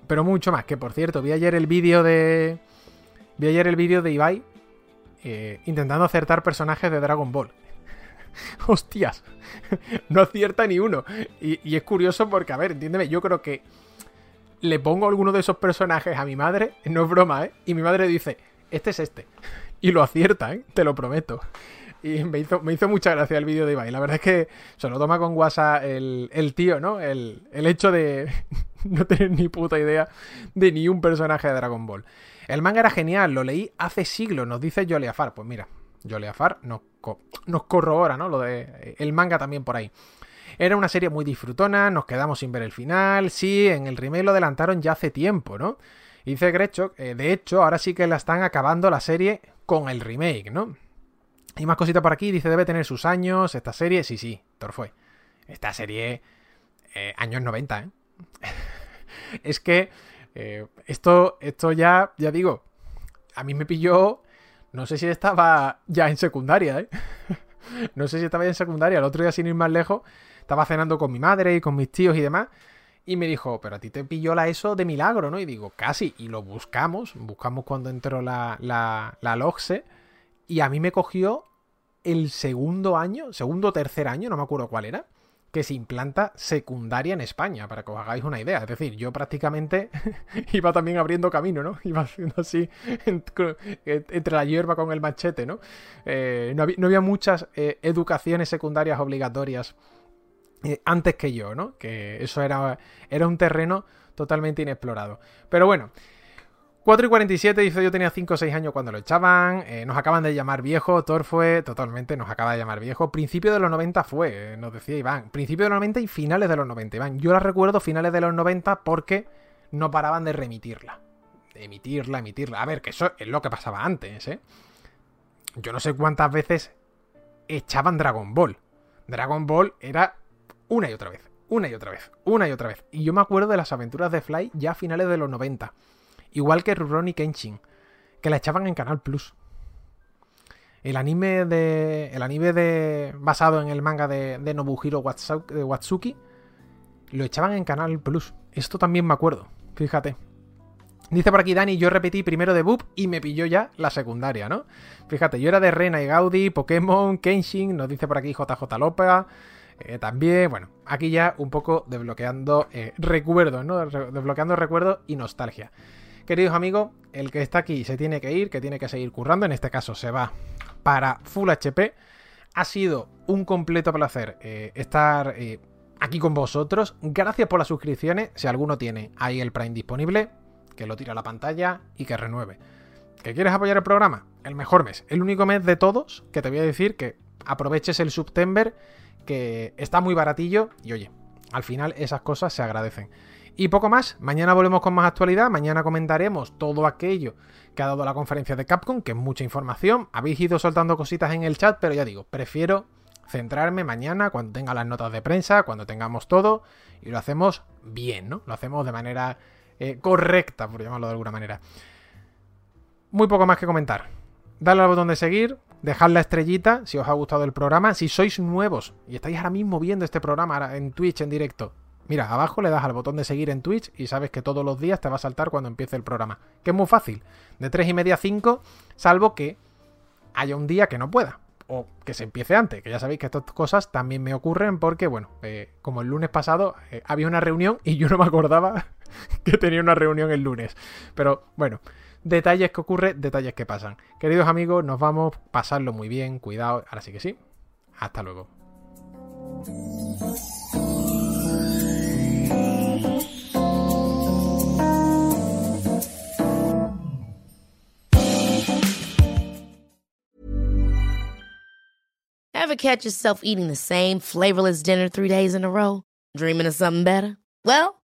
Pero mucho más, que por cierto, vi ayer el vídeo de... Vi ayer el vídeo de Ibai eh, intentando acertar personajes de Dragon Ball. <laughs> Hostias, <laughs> no acierta ni uno. Y, y, es curioso porque, a ver, entiéndeme, yo creo que le pongo alguno de esos personajes a mi madre, no es broma, ¿eh? Y mi madre dice, este es este. Y lo acierta, ¿eh? Te lo prometo. Y me hizo, me hizo mucha gracia el vídeo de Ibai. La verdad es que se lo toma con WhatsApp el, el tío, ¿no? El, el hecho de <laughs> no tener ni puta idea de ni un personaje de Dragon Ball. El manga era genial, lo leí hace siglos, nos dice Joliafar. Pues mira, Joliafar nos, nos corrobora, ¿no? Lo de el manga también por ahí. Era una serie muy disfrutona, nos quedamos sin ver el final. Sí, en el remake lo adelantaron ya hace tiempo, ¿no? Dice Grecho, eh, de hecho, ahora sí que la están acabando la serie con el remake, ¿no? Y más cositas por aquí, dice, debe tener sus años, esta serie, sí, sí, fue. Esta serie, eh, años 90, ¿eh? <laughs> es que eh, esto, esto ya, ya digo, a mí me pilló, no sé si estaba ya en secundaria, ¿eh? <laughs> no sé si estaba ya en secundaria, el otro día sin ir más lejos, estaba cenando con mi madre y con mis tíos y demás, y me dijo, pero a ti te pilló la ESO de milagro, ¿no? Y digo, casi, y lo buscamos, buscamos cuando entró la, la, la LOGSE, y a mí me cogió el segundo año, segundo o tercer año, no me acuerdo cuál era, que se implanta secundaria en España, para que os hagáis una idea. Es decir, yo prácticamente <laughs> iba también abriendo camino, ¿no? <laughs> Iba haciendo así entre la hierba con el machete, ¿no? Eh, no, había, muchas eh, educaciones secundarias obligatorias antes que yo, ¿no? Que eso era, era un terreno totalmente inexplorado. Pero bueno, 4 y 47 dice yo tenía 5 o 6 años cuando lo echaban, eh, nos acaban de llamar viejo, Thor fue totalmente, nos acaba de llamar viejo, principio de los 90 fue, eh, nos decía Iván, principio de los 90 y finales de los 90, Iván, yo la recuerdo finales de los 90 porque no paraban de remitirla, de emitirla, emitirla, a ver, que eso es lo que pasaba antes, ¿eh? Yo no sé cuántas veces echaban Dragon Ball, Dragon Ball era una y otra vez, una y otra vez, una y otra vez, y yo me acuerdo de las aventuras de Fly ya a finales de los 90, Igual que Rurouni Kenshin, que la echaban en Canal Plus. El anime de. El anime de. basado en el manga de, de Nobuhiro Watsuki. Lo echaban en Canal Plus. Esto también me acuerdo. Fíjate. Dice por aquí Dani, yo repetí primero de Boop y me pilló ya la secundaria, ¿no? Fíjate, yo era de Rena y Gaudi, Pokémon, Kenshin, nos dice por aquí JJ López. Eh, también, bueno, aquí ya un poco desbloqueando eh, recuerdos, ¿no? Desbloqueando recuerdos y nostalgia. Queridos amigos, el que está aquí se tiene que ir, que tiene que seguir currando, en este caso se va para Full HP. Ha sido un completo placer eh, estar aquí con vosotros. Gracias por las suscripciones. Si alguno tiene ahí el Prime disponible, que lo tire a la pantalla y que renueve. ¿Que quieres apoyar el programa? El mejor mes, el único mes de todos que te voy a decir que aproveches el September, que está muy baratillo y oye, al final esas cosas se agradecen. Y poco más, mañana volvemos con más actualidad, mañana comentaremos todo aquello que ha dado la conferencia de Capcom, que es mucha información. Habéis ido soltando cositas en el chat, pero ya digo, prefiero centrarme mañana cuando tenga las notas de prensa, cuando tengamos todo, y lo hacemos bien, ¿no? Lo hacemos de manera eh, correcta, por llamarlo de alguna manera. Muy poco más que comentar. Dale al botón de seguir, dejad la estrellita si os ha gustado el programa. Si sois nuevos y estáis ahora mismo viendo este programa en Twitch en directo, Mira, abajo le das al botón de seguir en Twitch y sabes que todos los días te va a saltar cuando empiece el programa. Que es muy fácil. De 3 y media a 5, salvo que haya un día que no pueda. O que se empiece antes. Que ya sabéis que estas cosas también me ocurren porque, bueno, eh, como el lunes pasado eh, había una reunión y yo no me acordaba <laughs> que tenía una reunión el lunes. Pero bueno, detalles que ocurren, detalles que pasan. Queridos amigos, nos vamos. Pasarlo muy bien. Cuidado. Ahora sí que sí. Hasta luego. Ever catch yourself eating the same flavorless dinner three days in a row? Dreaming of something better? Well,